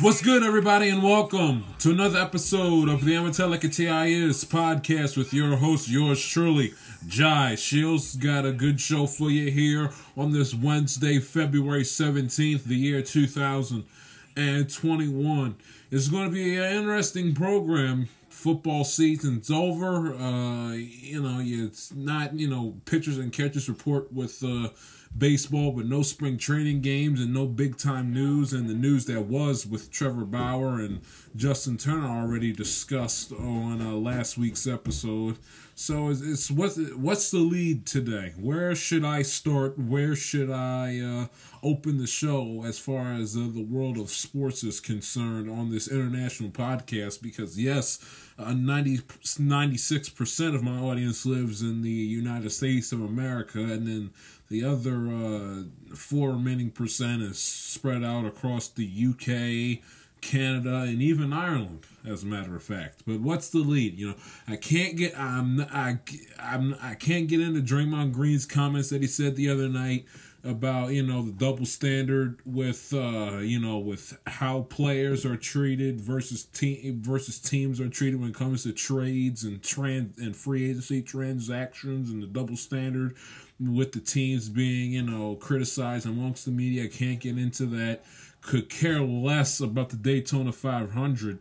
What's good, everybody, and welcome to another episode of the Amatelica TIS podcast with your host, yours truly, Jai Shields. Got a good show for you here on this Wednesday, February 17th, the year 2021. It's going to be an interesting program. Football season's over. Uh, you know, it's not, you know, pitchers and catchers report with uh, baseball, but no spring training games and no big time news. And the news that was with Trevor Bauer and Justin Turner already discussed on uh, last week's episode. So it's, it's what's what's the lead today? Where should I start? Where should I uh, open the show as far as uh, the world of sports is concerned on this international podcast? Because yes, uh, 96 percent of my audience lives in the United States of America, and then the other uh, four remaining percent is spread out across the UK, Canada, and even Ireland, as a matter of fact. But what's the lead? You know, I can't get I'm I I'm I can't get into Draymond Green's comments that he said the other night about you know the double standard with uh you know with how players are treated versus team versus teams are treated when it comes to trades and trans and free agency transactions and the double standard with the teams being you know criticized amongst the media. Can't get into that. Could care less about the Daytona 500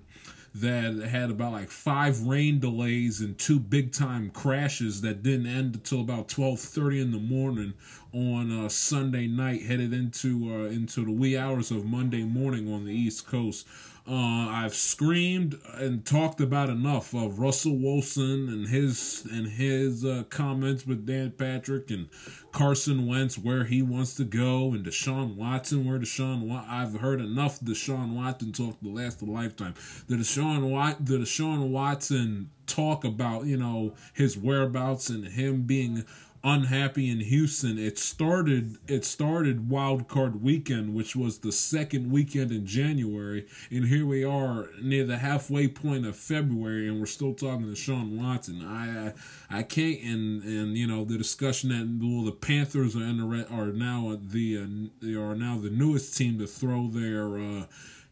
that had about like five rain delays and two big time crashes that didn't end until about 12:30 in the morning on uh, Sunday night headed into uh, into the wee hours of Monday morning on the East Coast. Uh, I've screamed and talked about enough of Russell Wilson and his and his uh, comments with Dan Patrick and Carson Wentz where he wants to go and Deshaun Watson where Deshaun Wa- I've heard enough Deshaun Watson talk the last a lifetime. The Deshaun Wat- the Deshaun Watson talk about you know his whereabouts and him being unhappy in Houston. It started it started wild card weekend, which was the second weekend in January, and here we are near the halfway point of February, and we're still talking Deshaun Watson. I I, I can't and and you know the discussion that well the Panthers are in the are now the uh, they are now the newest team to throw their. Uh,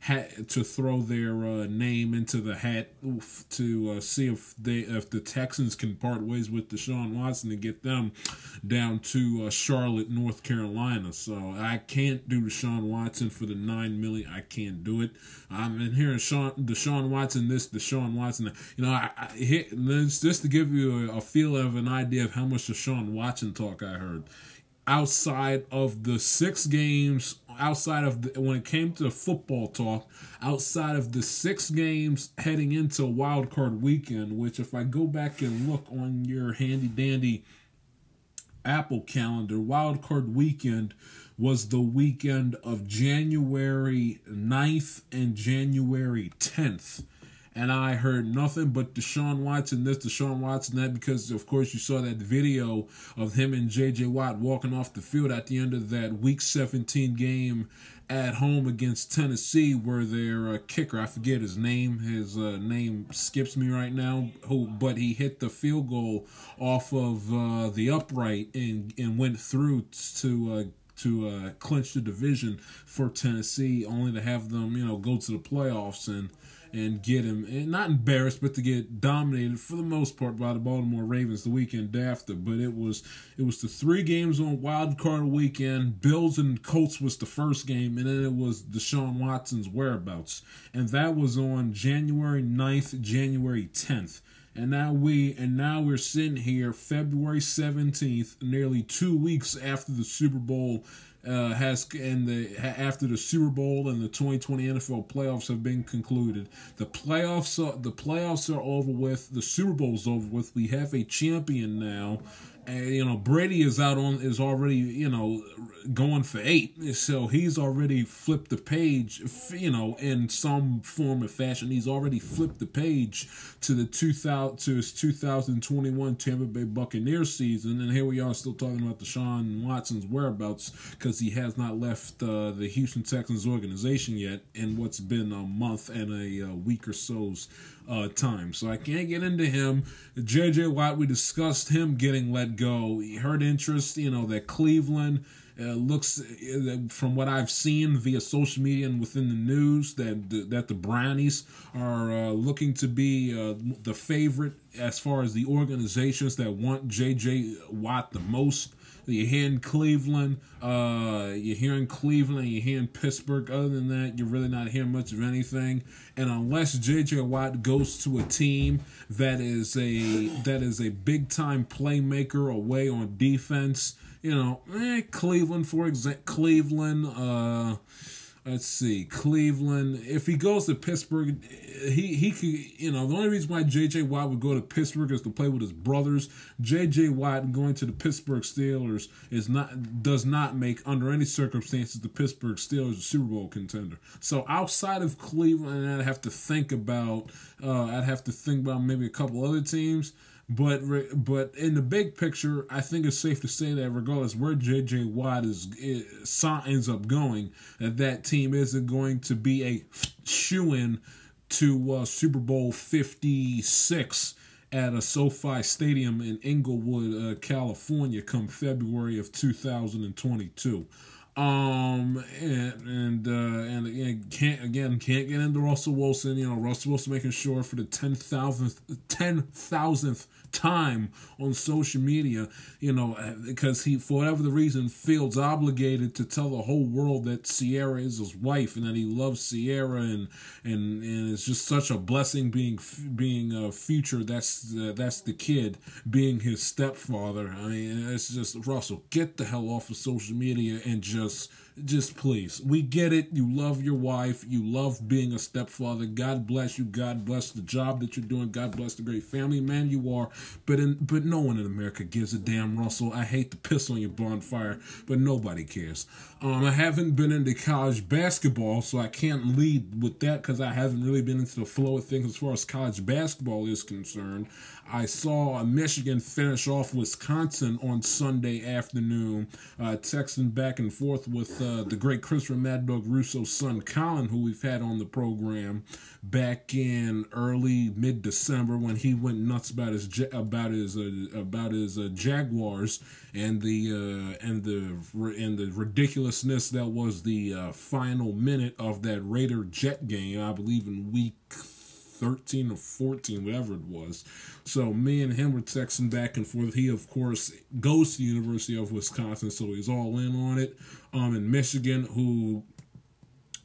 hat to throw their uh, name into the hat oof, to uh, see if they if the Texans can part ways with Deshaun Watson and get them down to uh, Charlotte, North Carolina. So I can't do Deshaun Watson for the nine million. I can't do it. I'm in hearing Sean Deshaun Watson this, Deshaun Watson. You know, I, I just to give you a, a feel of an idea of how much Deshaun Watson talk I heard outside of the six games outside of the, when it came to football talk outside of the six games heading into wild card weekend which if i go back and look on your handy dandy apple calendar wild card weekend was the weekend of january 9th and january 10th and I heard nothing but Deshaun Watson this, Deshaun Watson that, because of course you saw that video of him and J.J. Watt walking off the field at the end of that Week 17 game at home against Tennessee, where their uh, kicker, I forget his name, his uh, name skips me right now, who but he hit the field goal off of uh, the upright and and went through to. Uh, to uh, clinch the division for Tennessee, only to have them, you know, go to the playoffs and and get him and not embarrassed but to get dominated for the most part by the Baltimore Ravens the weekend after. But it was it was the three games on wild card weekend. Bills and Colts was the first game and then it was Deshaun Watson's whereabouts. And that was on January 9th January 10th and now we and now we're sitting here February 17th nearly 2 weeks after the Super Bowl uh, has and the after the Super Bowl and the 2020 NFL playoffs have been concluded. The playoffs are the playoffs are over with. The Super Bowl's over with. We have a champion now, And, you know, Brady is out on is already you know going for eight, so he's already flipped the page. You know, in some form of fashion, he's already flipped the page to the two thousand to his two thousand twenty one Tampa Bay Buccaneers season, and here we are still talking about Deshaun Watson's whereabouts because he has not left uh, the Houston Texans organization yet in what's been a month and a uh, week or so's uh, time. So I can't get into him. JJ Watt, we discussed him getting let go. He heard interest, you know, that Cleveland uh, looks uh, from what I've seen via social media and within the news that the, that the Brownies are uh, looking to be uh, the favorite as far as the organizations that want JJ Watt the most. You're hearing Cleveland, uh, you're hearing Cleveland, you're hearing Pittsburgh. Other than that, you're really not hearing much of anything. And unless JJ Watt goes to a team that is a that is a big time playmaker away on defense, you know, eh, Cleveland for example, Cleveland. Uh, let's see, Cleveland. If he goes to Pittsburgh, he he could. You know, the only reason why J.J. Watt would go to Pittsburgh is to play with his brothers. J.J. Watt going to the Pittsburgh Steelers is not does not make under any circumstances the Pittsburgh Steelers a Super Bowl contender. So outside of Cleveland, I'd have to think about. Uh, I'd have to think about maybe a couple other teams. But but in the big picture, I think it's safe to say that regardless where J.J. Watt is, is ends up going, that that team isn't going to be a shoe in to uh, Super Bowl Fifty Six at a SoFi Stadium in Inglewood, uh, California, come February of 2022. Um and and uh, and again can't again can't get into Russell Wilson. You know Russell Wilson making sure for the ten thousandth ten thousandth time on social media, you know, because he, for whatever the reason, feels obligated to tell the whole world that Sierra is his wife and that he loves Sierra, and and and it's just such a blessing being being a future. That's uh, that's the kid being his stepfather. I mean, it's just Russell, get the hell off of social media and just just please. We get it. You love your wife. You love being a stepfather. God bless you. God bless the job that you're doing. God bless the great family man you are. But in, but no one in America gives a damn, Russell. I hate to piss on your bonfire, but nobody cares. Um, I haven't been into college basketball, so I can't lead with that because I haven't really been into the flow of things as far as college basketball is concerned. I saw Michigan finish off Wisconsin on Sunday afternoon, uh, texting back and forth with uh, the great Christopher Mad Dog Russo's son Colin, who we've had on the program back in early mid December when he went nuts about his about his uh, about his uh, Jaguars and the uh, and the and the ridiculousness that was the uh, final minute of that Raider Jet game, I believe in week 13 or 14, whatever it was. So me and him were texting back and forth. He, of course, goes to the University of Wisconsin, so he's all in on it. Um, in Michigan, who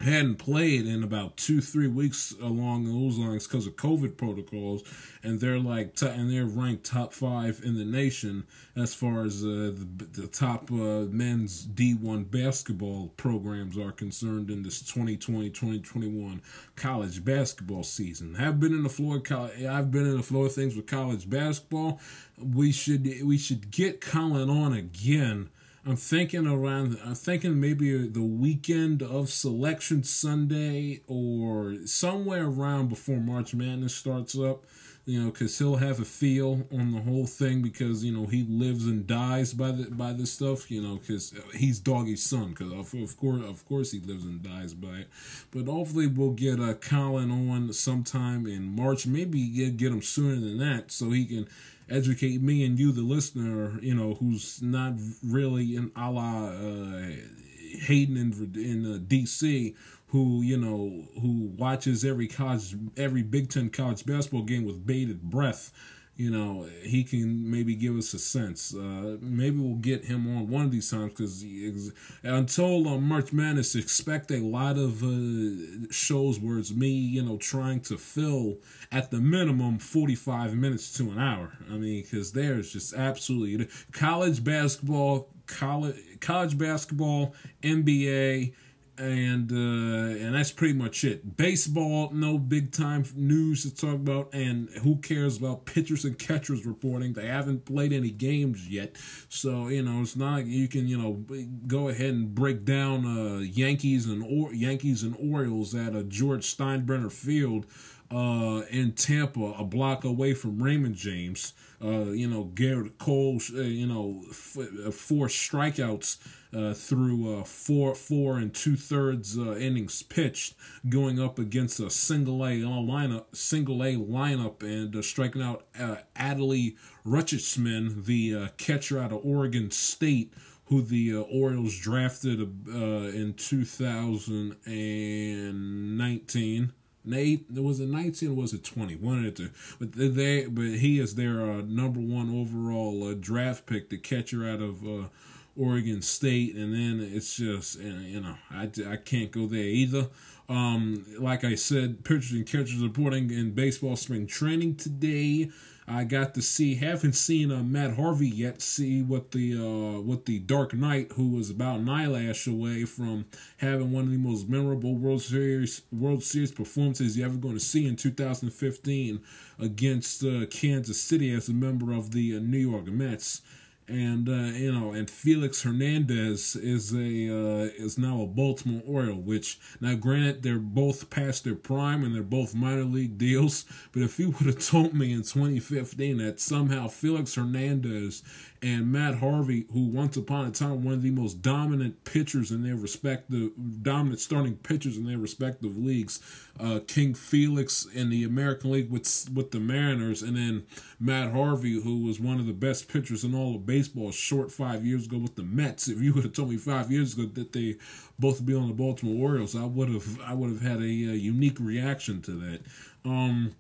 hadn't played in about two three weeks along those lines because of COVID protocols, and they're like t- and they're ranked top five in the nation as far as uh, the, the top uh, men's D1 basketball programs are concerned in this 2020-2021 college basketball season. I've been in the floor I've been in the floor of things with college basketball. We should we should get Colin on again I'm thinking around. I'm thinking maybe the weekend of Selection Sunday or somewhere around before March Madness starts up. You know, because he'll have a feel on the whole thing because you know he lives and dies by the by this stuff. You know, because he's Doggy's son. Because of, of course, of course, he lives and dies by it. But hopefully, we'll get uh, Colin on sometime in March. Maybe get get him sooner than that so he can educate me and you, the listener, you know, who's not really in a la uh, Hayden in, in uh, DC, who you know who watches every college, every Big Ten college basketball game with bated breath you know, he can maybe give us a sense. Uh, maybe we'll get him on one of these times because until uh, March Madness, expect a lot of uh, shows where it's me, you know, trying to fill at the minimum 45 minutes to an hour. I mean, because there's just absolutely college basketball, college, college basketball, NBA and uh, and that's pretty much it. Baseball, no big time news to talk about, and who cares about pitchers and catchers reporting? They haven't played any games yet, so you know it's not like you can you know go ahead and break down uh, Yankees and or Yankees and Orioles at a George Steinbrenner Field uh, in Tampa, a block away from Raymond James. Uh, you know, Gerrit Cole, uh, you know, f- uh, four strikeouts uh, through uh, four four and two thirds innings pitched, going up against a single A lineup, single A lineup, and striking out Adley Rutschman, the catcher out of Oregon State, who the uh, Orioles drafted uh, in 2019. Nate, was it 19 or was it 20? One of the two. But they, but he is their uh, number one overall uh, draft pick, the catcher out of uh, Oregon State, and then it's just you know I, I can't go there either. Um, like I said, pitchers and catchers reporting in baseball spring training today. I got to see, haven't seen uh, Matt Harvey yet. See what the uh, what the Dark Knight, who was about an eyelash away from having one of the most memorable World Series World Series performances you ever going to see in 2015 against uh, Kansas City as a member of the uh, New York Mets and uh, you know, and Felix Hernandez is a uh, is now a Baltimore Oriole. Which now, granted, they're both past their prime and they're both minor league deals. But if you would have told me in 2015 that somehow Felix Hernandez and Matt Harvey, who once upon a time one of the most dominant pitchers in their respective dominant starting pitchers in their respective leagues, uh, King Felix in the American League with with the Mariners, and then Matt Harvey, who was one of the best pitchers in all of baseball, short five years ago with the Mets. If you would have told me five years ago that they both be on the Baltimore Orioles, I would have I would have had a, a unique reaction to that. Um,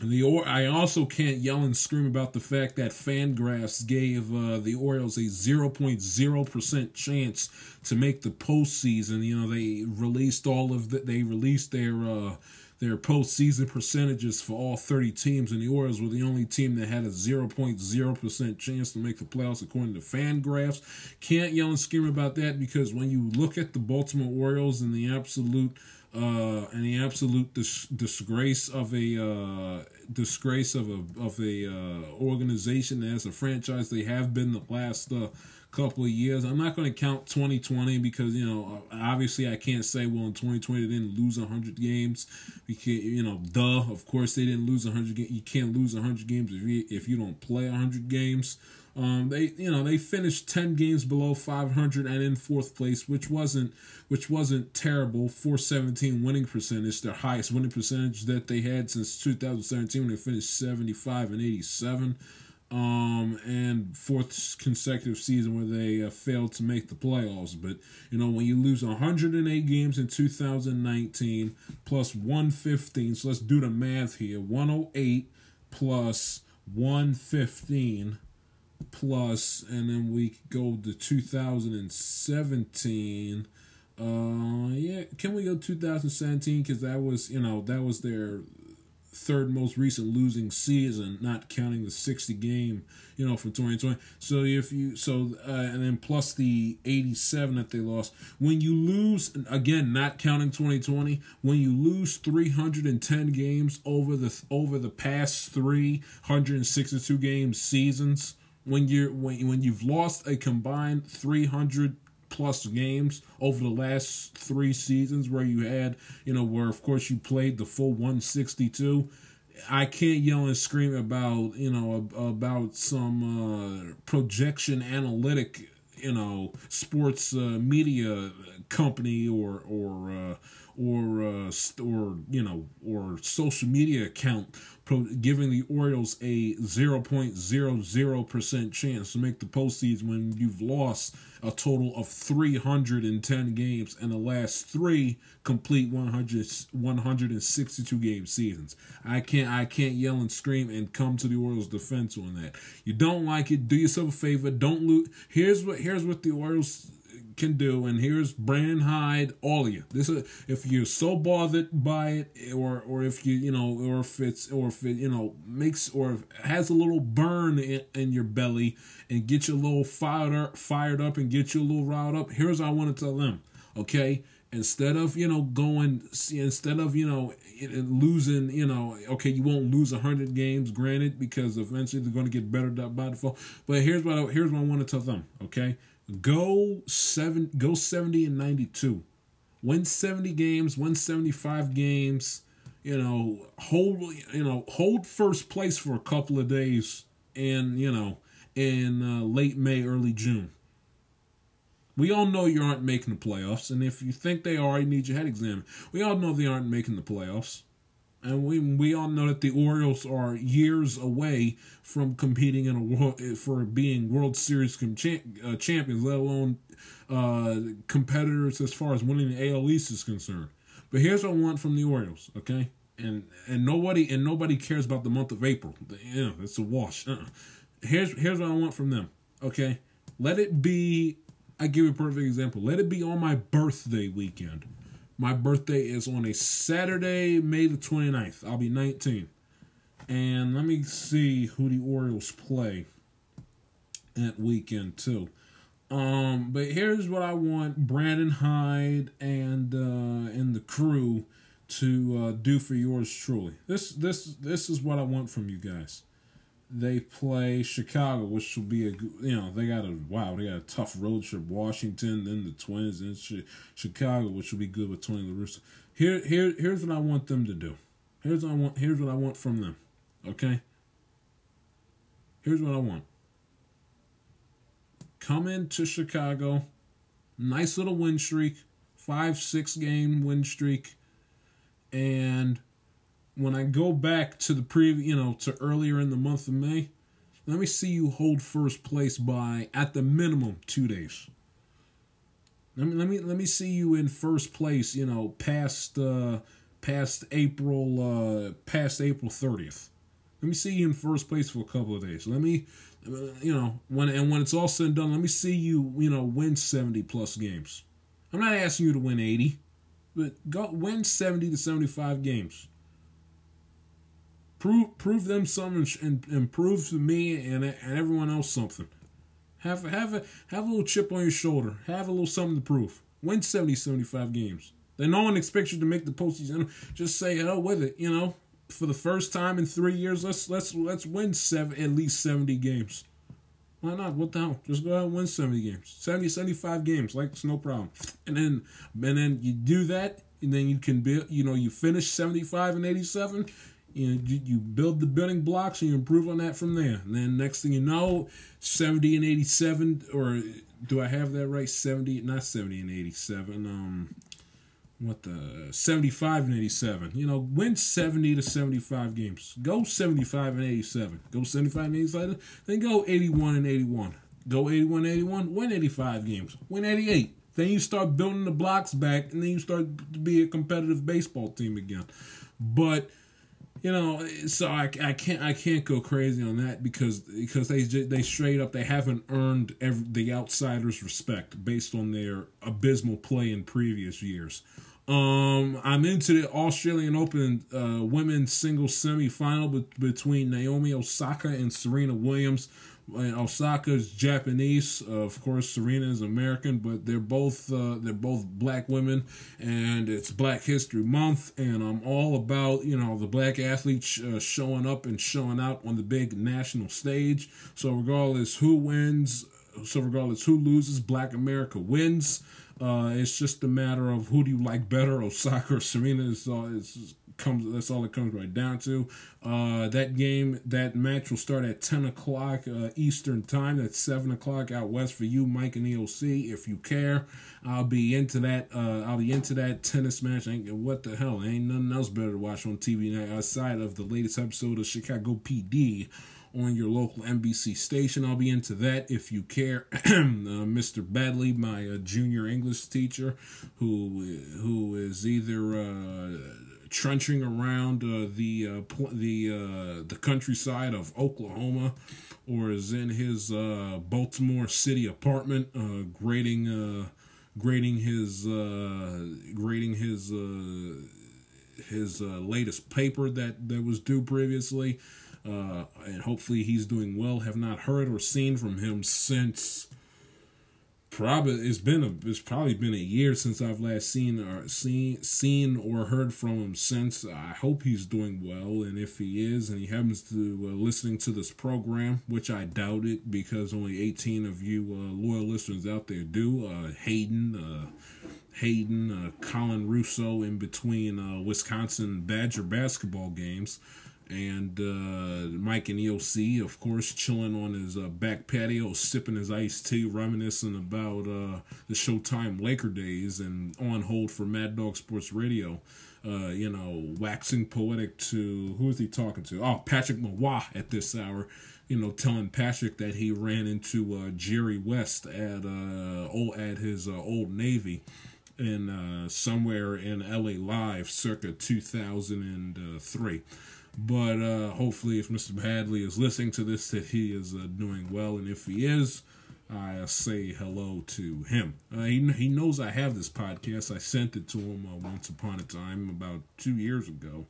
the or I also can't yell and scream about the fact that Fangraphs gave uh, the Orioles a 0.0% chance to make the postseason. You know, they released all of the, they released their uh, their postseason percentages for all 30 teams, and the Orioles were the only team that had a 0.0% chance to make the playoffs according to Fangraphs. Can't yell and scream about that because when you look at the Baltimore Orioles and the absolute uh, and the absolute dis- disgrace of a uh, disgrace of a of a uh, organization as a franchise they have been the last uh, couple of years. I'm not going to count 2020 because you know obviously I can't say well in 2020 they didn't lose 100 games. We can't you know duh of course they didn't lose 100 games. You can't lose 100 games if you if you don't play 100 games. Um, they you know they finished ten games below 500 and in fourth place, which wasn't which wasn't terrible. 417 winning percentage, their highest winning percentage that they had since 2017 when they finished 75 and 87. Um, and fourth consecutive season where they uh, failed to make the playoffs. But you know when you lose 108 games in 2019 plus 115, so let's do the math here. 108 plus 115 plus, and then we go to 2017. Uh, yeah, can we go 2017? Because that was, you know, that was their third most recent losing season, not counting the 60 game, you know, from 2020. So if you, so, uh, and then plus the 87 that they lost. When you lose, again, not counting 2020, when you lose 310 games over the, over the past 362 game seasons, when you're when when you've lost a combined 300 plus games over the last three seasons where you had you know where of course you played the full 162 I can't yell and scream about you know about some uh, projection analytic you know sports uh, media company or or uh, or uh, or you know or social media account giving the Orioles a 0.00% chance to make the postseason when you've lost a total of 310 games in the last three complete 100 162 game seasons. I can't I can't yell and scream and come to the Orioles defense on that. You don't like it, do yourself a favor, don't lose. Here's what here's what the Orioles can do, and here's Brandon Hyde, all of you. This is if you're so bothered by it, or or if you you know, or if it's or if it you know makes or has a little burn in, in your belly and get you a little fired up, fired up, and get you a little riled up. Here's what I want to tell them. Okay, Instead of you know going, instead of you know losing, you know, okay, you won't lose hundred games, granted, because eventually they're going to get better by default. But here's what I, here's what I want to tell them. Okay, go seven, go seventy and ninety two, win seventy games, win seventy five games. You know, hold you know hold first place for a couple of days, and you know, in uh, late May, early June we all know you aren't making the playoffs, and if you think they are, you need your head examined. We all know they aren't making the playoffs, and we we all know that the Orioles are years away from competing in a world for being World Series uh, champions, let alone uh, competitors as far as winning the AL East is concerned. But here's what I want from the Orioles, okay? And and nobody and nobody cares about the month of April. Know, it's a wash. Uh-uh. Here's here's what I want from them, okay? Let it be I give you a perfect example. Let it be on my birthday weekend. My birthday is on a Saturday, May the 29th. I'll be 19. And let me see who the Orioles play that weekend too. Um, but here's what I want Brandon Hyde and uh, and the crew to uh, do for yours truly. This this this is what I want from you guys they play Chicago, which will be a you know they got a wow they got a tough road trip. Washington, then the Twins, and Chicago, which will be good with Tony La Russa. Here, here, here's what I want them to do. Here's what I want. Here's what I want from them. Okay. Here's what I want. Come into Chicago, nice little win streak, five six game win streak, and when I go back to the previous, you know, to earlier in the month of May, let me see you hold first place by at the minimum two days. Let me let me let me see you in first place. You know, past uh, past April uh, past April thirtieth. Let me see you in first place for a couple of days. Let me, you know, when and when it's all said and done, let me see you, you know, win seventy plus games. I'm not asking you to win eighty, but go win seventy to seventy five games prove prove them something and, and prove to me and, and everyone else something. Have have a have a little chip on your shoulder. Have a little something to prove. Win 70, 75 games. Then no one expects you to make the postseason. Just say hell with it. You know, for the first time in three years, let's let's let's win seven at least seventy games. Why not? What the hell? Just go out and win 70 games. 70, 75 games. Like, it's no problem. And then, and then you do that, and then you can build, you know, you finish 75 and 87, you know, you, you build the building blocks and you improve on that from there. And then next thing you know, 70 and 87, or do I have that right? 70, not 70 and 87. Um, what the 75 and 87 you know win 70 to 75 games go 75 and 87 go 75 and 87 then go 81 and 81 go 81 81 win 85 games win 88 then you start building the blocks back and then you start to be a competitive baseball team again but you know, so I, I can't I can't go crazy on that because because they they straight up they haven't earned every, the outsiders' respect based on their abysmal play in previous years. Um, I'm into the Australian Open uh, women's singles semifinal be- between Naomi Osaka and Serena Williams and Osaka's Japanese, of course. Serena is American, but they're both uh, they're both black women, and it's Black History Month, and I'm all about you know the black athletes uh, showing up and showing out on the big national stage. So regardless who wins, so regardless who loses, Black America wins. Uh, it's just a matter of who do you like better, Osaka or Serena. Uh, is comes that's all it comes right down to. Uh, that game, that match will start at ten o'clock uh, Eastern time. That's seven o'clock out west for you, Mike and EOC. If you care, I'll be into that. Uh, I'll be into that tennis match. Ain't what the hell? Ain't nothing else better to watch on TV now outside of the latest episode of Chicago PD on your local NBC station. I'll be into that if you care. uh, Mr. Badley, my uh, junior English teacher, who who is either uh, trenching around uh, the uh, pl- the uh, the countryside of Oklahoma, or is in his uh, Baltimore City apartment, uh, grading uh, grading his grading his his latest paper that that was due previously, and hopefully he's doing well. Have not heard or seen from him since probably it's been a it's probably been a year since I've last seen or seen seen or heard from him since. I hope he's doing well, and if he is, and he happens to uh, listening to this program, which I doubt it because only eighteen of you uh, loyal listeners out there do. Uh, Hayden, uh, Hayden, uh, Colin Russo in between uh, Wisconsin Badger basketball games and uh, Mike and EOC, of course, chilling on his uh, back patio, sipping his iced tea, reminiscing about uh, the Showtime Laker days, and on hold for Mad Dog Sports Radio. Uh, you know, waxing poetic to who is he talking to? Oh, Patrick Mawa at this hour. You know, telling Patrick that he ran into uh, Jerry West at uh, old, at his old Navy in somewhere in LA Live, circa two thousand and three. But uh, hopefully, if Mr. Hadley is listening to this, that he is uh, doing well. And if he is, I say hello to him. Uh, he, he knows I have this podcast. I sent it to him uh, once upon a time about two years ago.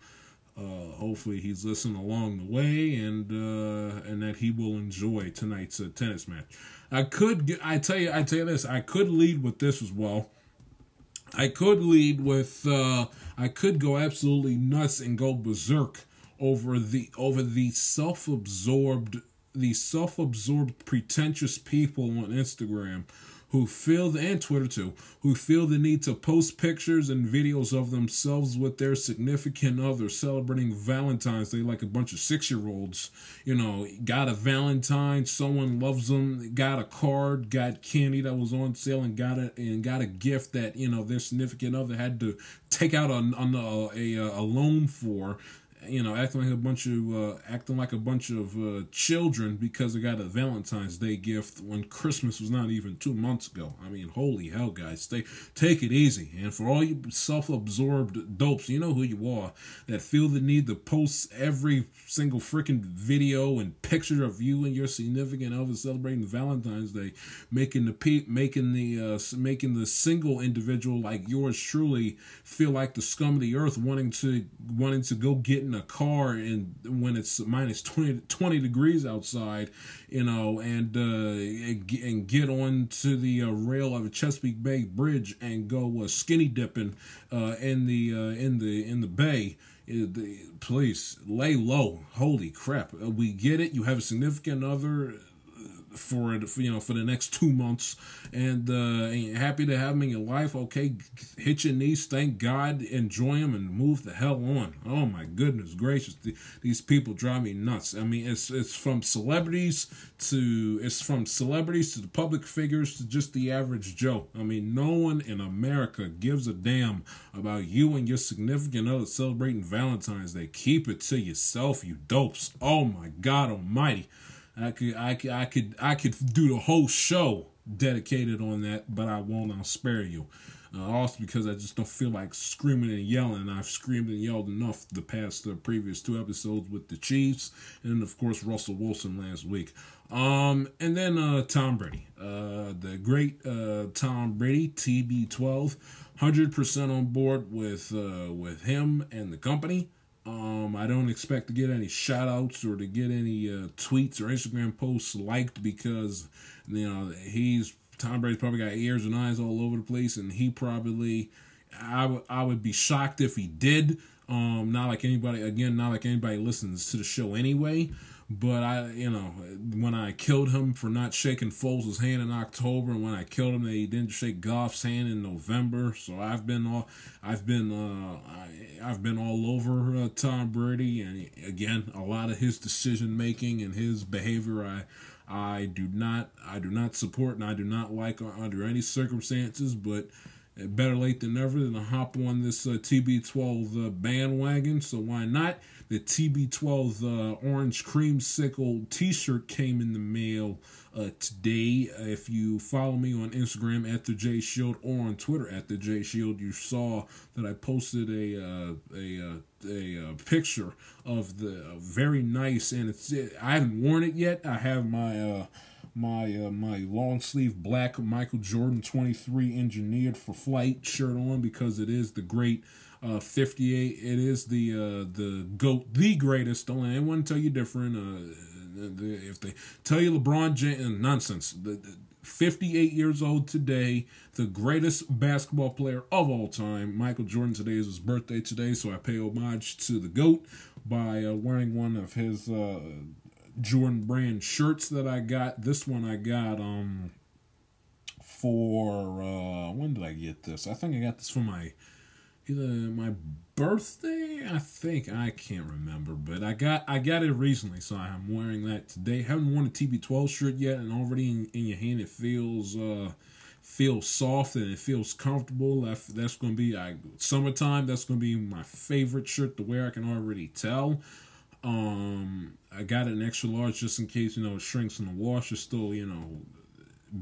Uh, hopefully, he's listening along the way, and uh, and that he will enjoy tonight's tennis match. I could, get, I tell you, I tell you this, I could lead with this as well. I could lead with, I could go absolutely nuts and go berserk over the over the self-absorbed the self-absorbed pretentious people on Instagram who feel the and Twitter too, who feel the need to post pictures and videos of themselves with their significant other celebrating Valentine's Day like a bunch of six year olds. You know, got a Valentine, someone loves them, got a card, got candy that was on sale, and got it and got a gift that you know their significant other had to take out a a, a, a loan for you know, acting like a bunch of uh, acting like a bunch of uh, children because they got a Valentine's Day gift when Christmas was not even two months ago. I mean, holy hell, guys, stay take it easy. And for all you self-absorbed dopes, you know who you are that feel the need to post every single freaking video and picture of you and your significant other celebrating Valentine's Day, making the pe- making the uh, making the single individual like yours truly feel like the scum of the earth, wanting to wanting to go get in a car and when it's minus 20, 20 degrees outside, you know, and uh, and get on to the uh, rail of a Chesapeake Bay Bridge and go uh, skinny dipping uh, in the uh, in the in the bay. The, please lay low. Holy crap! we get it. You have a significant other for it, you know, for the next two months. And uh, happy to have him in your life. Okay, hit your knees, thank God, enjoy him, and move the hell on. Oh my goodness gracious, these people drive me nuts. I mean, it's it's from celebrities to it's from celebrities to the public figures to just the average Joe. I mean, no one in America gives a damn about you and your significant other celebrating Valentine's Day. Keep it to yourself, you dopes. Oh my God Almighty. I could I could I could I could do the whole show dedicated on that, but I won't. I'll spare you. Uh, also because I just don't feel like screaming and yelling. I've screamed and yelled enough the past the previous two episodes with the Chiefs, and of course Russell Wilson last week. Um, and then uh, Tom Brady, uh, the great uh, Tom Brady, TB12, hundred percent on board with uh, with him and the company. Um, I don't expect to get any shout outs or to get any uh, tweets or Instagram posts liked because, you know, he's Tom Brady's probably got ears and eyes all over the place, and he probably, I would I would be shocked if he did. Um, not like anybody again, not like anybody listens to the show anyway. But I, you know, when I killed him for not shaking Foles' hand in October, and when I killed him, they didn't shake Goff's hand in November. So I've been all, I've been, uh, I, have been all over uh, Tom Brady, and again, a lot of his decision making and his behavior, I, I do not, I do not support, and I do not like under any circumstances. But better late than never than to hop on this uh, TB12 uh, bandwagon. So why not? The TB12 uh, orange creamsicle T-shirt came in the mail uh, today. Uh, if you follow me on Instagram at the J Shield or on Twitter at the J Shield, you saw that I posted a uh, a uh, a, uh, picture of the very nice, and it's I haven't worn it yet. I have my my uh, my long sleeve black Michael Jordan 23 engineered for flight shirt on because it is the great uh, 58. It is the uh, the goat, the greatest. Don't let anyone tell you different. Uh, if they tell you LeBron James, nonsense. The, the, 58 years old today, the greatest basketball player of all time. Michael Jordan today is his birthday today, so I pay homage to the GOAT by uh, wearing one of his uh, Jordan brand shirts that I got. This one I got um for uh when did I get this? I think I got this for my either my birthday. I think I can't remember, but I got I got it recently, so I'm wearing that today. Haven't worn a TB12 shirt yet, and already in, in your hand it feels uh feels soft and it feels comfortable. That's, that's to be I, summertime. That's to be my favorite shirt to wear. I can already tell. Um, I got an extra large just in case you know it shrinks in the wash. It's still you know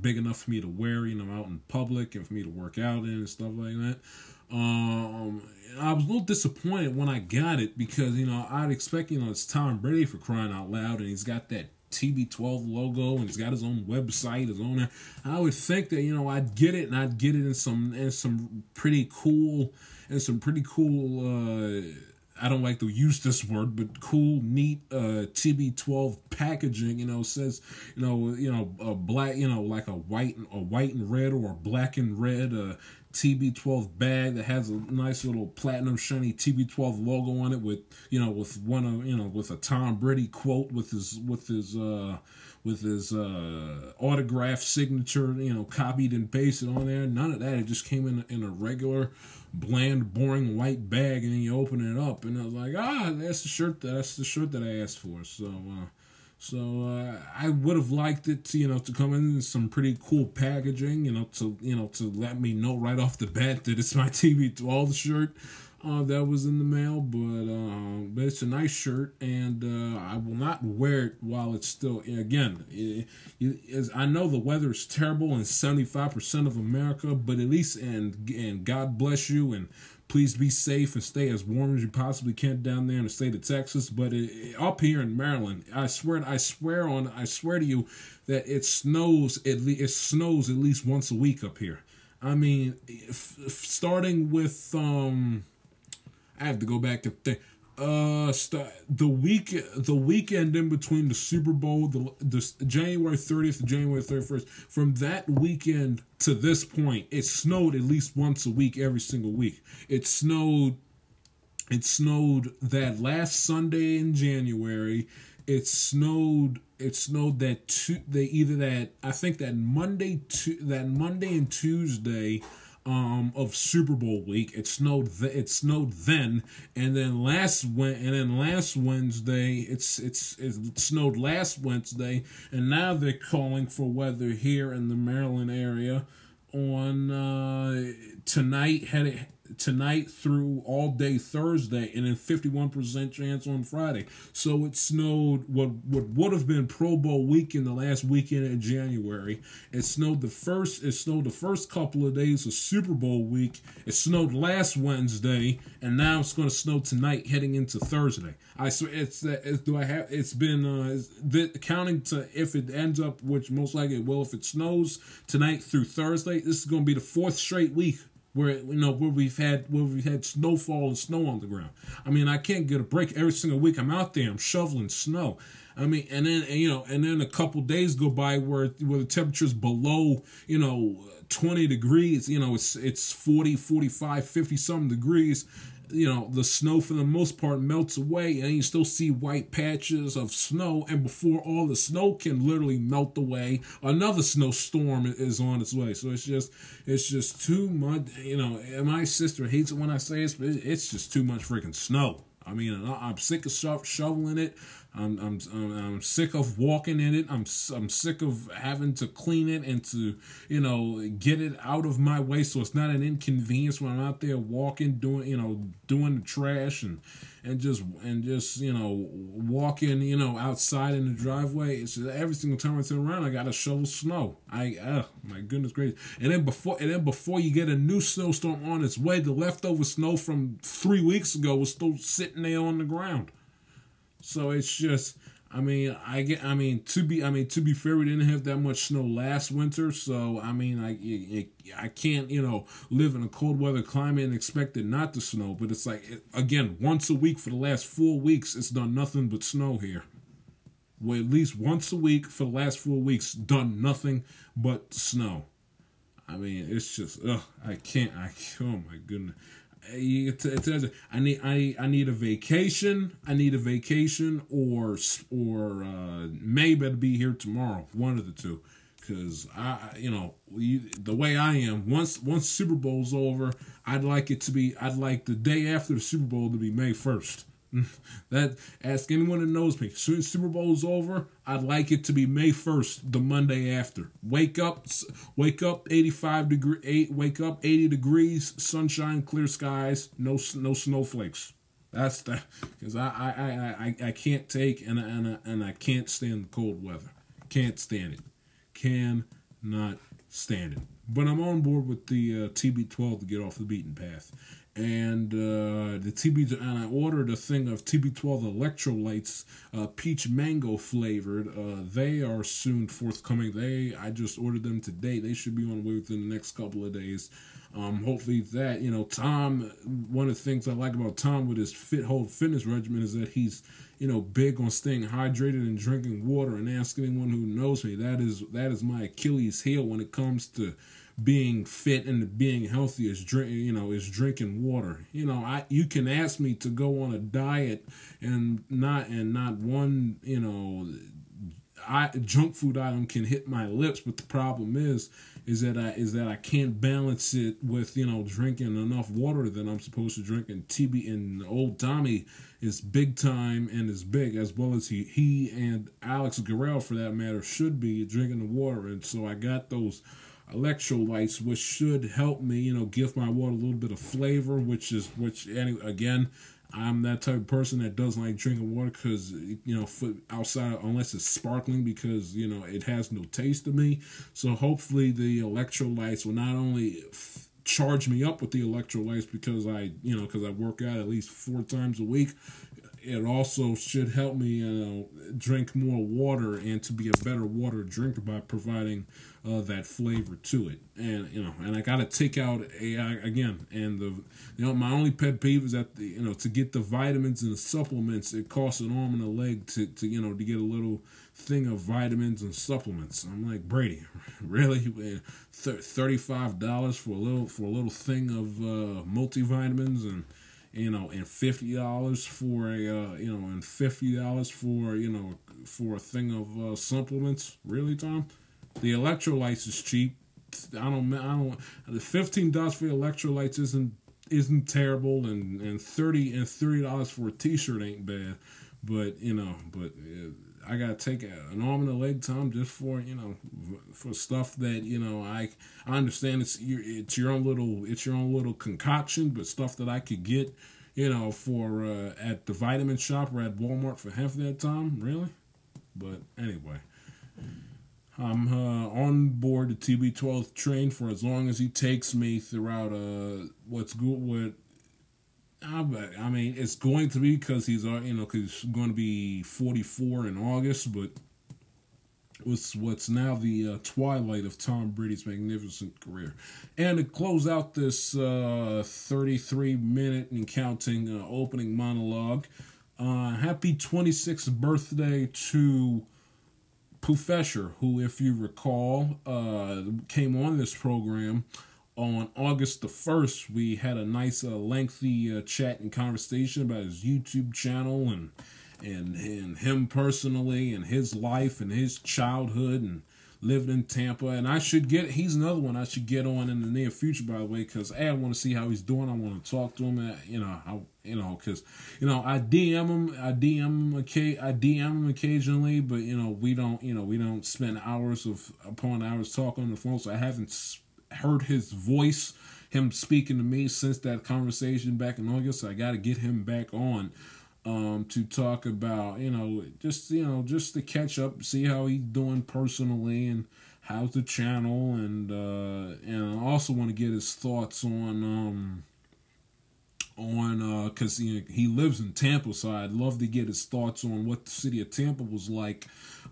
big enough for me to wear, you know, out in public and for me to work out in and stuff like that. Um, I was a little disappointed when I got it because you know I'd expect you know it's Tom Brady for crying out loud, and he's got that TB12 logo and he's got his own website, his own. I would think that you know I'd get it and I'd get it in some in some pretty cool and some pretty cool. Uh, I don't like to use this word, but cool, neat uh, TB12 packaging. You know, says you know you know a black, you know like a white a white and red or a black and red. Uh, TB12 bag that has a nice little platinum shiny TB12 logo on it with you know with one of you know with a Tom Brady quote with his with his uh with his uh autograph signature you know copied and pasted on there. None of that. It just came in in a regular bland boring white bag and then you open it up and I was like ah that's the shirt that, that's the shirt that I asked for. So uh so uh, I would have liked it, to, you know, to come in some pretty cool packaging, you know, to you know to let me know right off the bat that it's my TB12 shirt uh, that was in the mail. But uh, but it's a nice shirt, and uh, I will not wear it while it's still. Again, it, it, I know the weather is terrible in seventy five percent of America, but at least and and God bless you and please be safe and stay as warm as you possibly can down there in the state of Texas. But it, up here in Maryland, I swear, I swear on, I swear to you that it snows. It, it snows at least once a week up here. I mean, if, if starting with um, I have to go back to think uh st- the week the weekend in between the Super Bowl the, the January 30th to January 31st from that weekend to this point it snowed at least once a week every single week. It snowed it snowed that last Sunday in January. It snowed it snowed that two they either that I think that Monday to that Monday and Tuesday um, of Super Bowl week. It snowed. Th- it snowed then, and then last when and then last Wednesday, it's it's it snowed last Wednesday, and now they're calling for weather here in the Maryland area on uh, tonight. Had it tonight through all day Thursday, and then fifty one percent chance on Friday. So it snowed what what would have been Pro Bowl weekend the last weekend in January. It snowed the first. It snowed the first couple of days of Super Bowl week. It snowed last Wednesday, and now it's going to snow tonight, heading into Thursday. I swear it's do I have it's been uh it's, counting to if it ends up which most likely it will if it snows tonight through Thursday. This is going to be the fourth straight week where you know where we've had where we've had snowfall and snow on the ground. I mean, I can't get a break every single week. I'm out there, I'm shoveling snow. I mean, and then and, you know, and then a couple days go by where where the temperature's below, you know, 20 degrees, you know, it's it's 40, 45, 50 some degrees you know the snow for the most part melts away and you still see white patches of snow. And before all the snow can literally melt away another snowstorm is on its way. So it's just it's just too much you know my sister hates it when i say this but it's just too much freaking snow. I mean i'm sick of shoveling it I'm, I'm, I'm sick of walking in it. I'm, I'm sick of having to clean it and to, you know, get it out of my way so it's not an inconvenience when I'm out there walking, doing, you know, doing the trash and, and just, and just, you know, walking, you know, outside in the driveway. It's just every single time I turn around, I got to shovel snow. I, oh my goodness gracious. And then before, and then before you get a new snowstorm on its way, the leftover snow from three weeks ago was still sitting there on the ground. So it's just, I mean, I get, I mean, to be, I mean, to be fair, we didn't have that much snow last winter, so I mean, I, I can't, you know, live in a cold weather climate and expect it not to snow. But it's like, again, once a week for the last four weeks, it's done nothing but snow here. Well, at least once a week for the last four weeks, done nothing but snow. I mean, it's just, ugh, I can't. I oh my goodness. It, I need I I need a vacation. I need a vacation, or or uh, May better be here tomorrow. One of the two, because I you know you, the way I am. Once once Super Bowl's over, I'd like it to be. I'd like the day after the Super Bowl to be May first. that ask anyone that knows me. Soon Super Bowl's over, I'd like it to be May first, the Monday after. Wake up, wake up, eighty five degree, eight. Wake up, eighty degrees, sunshine, clear skies, no no snowflakes. That's the because I, I I I I can't take and and and I can't stand the cold weather. Can't stand it. Can not stand it. But I'm on board with the uh, TB12 to get off the beaten path and uh, the TB and I ordered a thing of TB12 electrolytes, uh, peach mango flavored. Uh, they are soon forthcoming. They I just ordered them today. They should be on the way within the next couple of days. Um, hopefully that you know Tom. One of the things I like about Tom with his fit hold fitness regimen is that he's you know big on staying hydrated and drinking water. And ask anyone who knows me, that is that is my Achilles heel when it comes to being fit and being healthy is drink you know is drinking water you know i you can ask me to go on a diet and not and not one you know I junk food item can hit my lips, but the problem is is that I is that I can't balance it with you know drinking enough water that I'm supposed to drink. And TB and old Tommy is big time and is big as well as he he and Alex Guerrero for that matter should be drinking the water. And so I got those electrolytes, which should help me, you know, give my water a little bit of flavor, which is which And again, I'm that type of person that doesn't like drinking water because you know, outside unless it's sparkling because you know it has no taste to me. So hopefully the electrolytes will not only f- charge me up with the electrolytes because I you know because I work out at least four times a week. It also should help me, you know, drink more water and to be a better water drinker by providing that flavor to it. And you know, and I got to take out AI again. And the you know, my only pet peeve is that the you know to get the vitamins and the supplements, it costs an arm and a leg to to you know to get a little thing of vitamins and supplements. I'm like Brady, really, thirty five dollars for a little for a little thing of uh, multivitamins and you know, and fifty dollars for a, uh, you know, and fifty dollars for, you know, for a thing of uh, supplements. Really, Tom? The electrolytes is cheap. I don't. I don't. The fifteen dollars for electrolytes isn't isn't terrible, and and thirty and thirty dollars for a T-shirt ain't bad. But you know, but uh, I gotta take an arm and a leg time just for you know for stuff that you know I I understand it's your it's your own little it's your own little concoction, but stuff that I could get you know for uh, at the vitamin shop or at Walmart for half that time, really. But anyway. I'm uh, on board the TB12 train for as long as he takes me throughout uh, what's good. What I mean, it's going to be because he's uh, you know because he's going to be 44 in August, but what's what's now the uh, twilight of Tom Brady's magnificent career, and to close out this uh, 33 minute and counting uh, opening monologue, uh, happy 26th birthday to. Professor, who, if you recall, uh, came on this program on August the 1st. We had a nice, uh, lengthy uh, chat and conversation about his YouTube channel and, and, and him personally and his life and his childhood and lived in Tampa. And I should get, he's another one I should get on in the near future, by the way, because I want to see how he's doing. I want to talk to him, uh, you know, how you know, because you know I DM him, I DM him, I DM him occasionally, but you know we don't, you know, we don't spend hours of upon hours talking on the phone, so I haven't heard his voice, him speaking to me since that conversation back in August. So I got to get him back on. Um, to talk about, you know, just you know, just to catch up, see how he's doing personally, and how's the channel, and uh, and I also want to get his thoughts on um, on uh, he, he lives in Tampa, so I'd love to get his thoughts on what the city of Tampa was like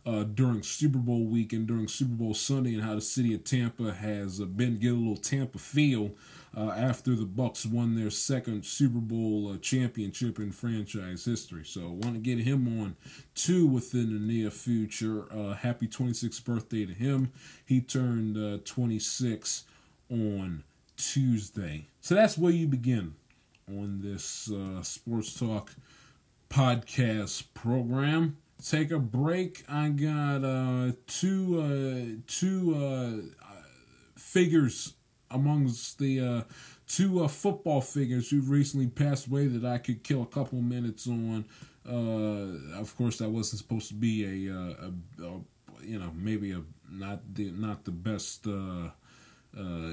uh, during Super Bowl week and during Super Bowl Sunday, and how the city of Tampa has uh, been get a little Tampa feel uh, after the Bucs won their second Super Bowl uh, championship in franchise history. So I want to get him on too within the near future. Uh, happy 26th birthday to him. He turned uh, 26 on Tuesday. So that's where you begin on this uh, Sports Talk podcast program. Take a break. I got uh, two two figures amongst the uh, two uh, football figures who recently passed away that I could kill a couple minutes on. Uh, of course, that wasn't supposed to be a, uh, a, a you know maybe a not the not the best uh, uh,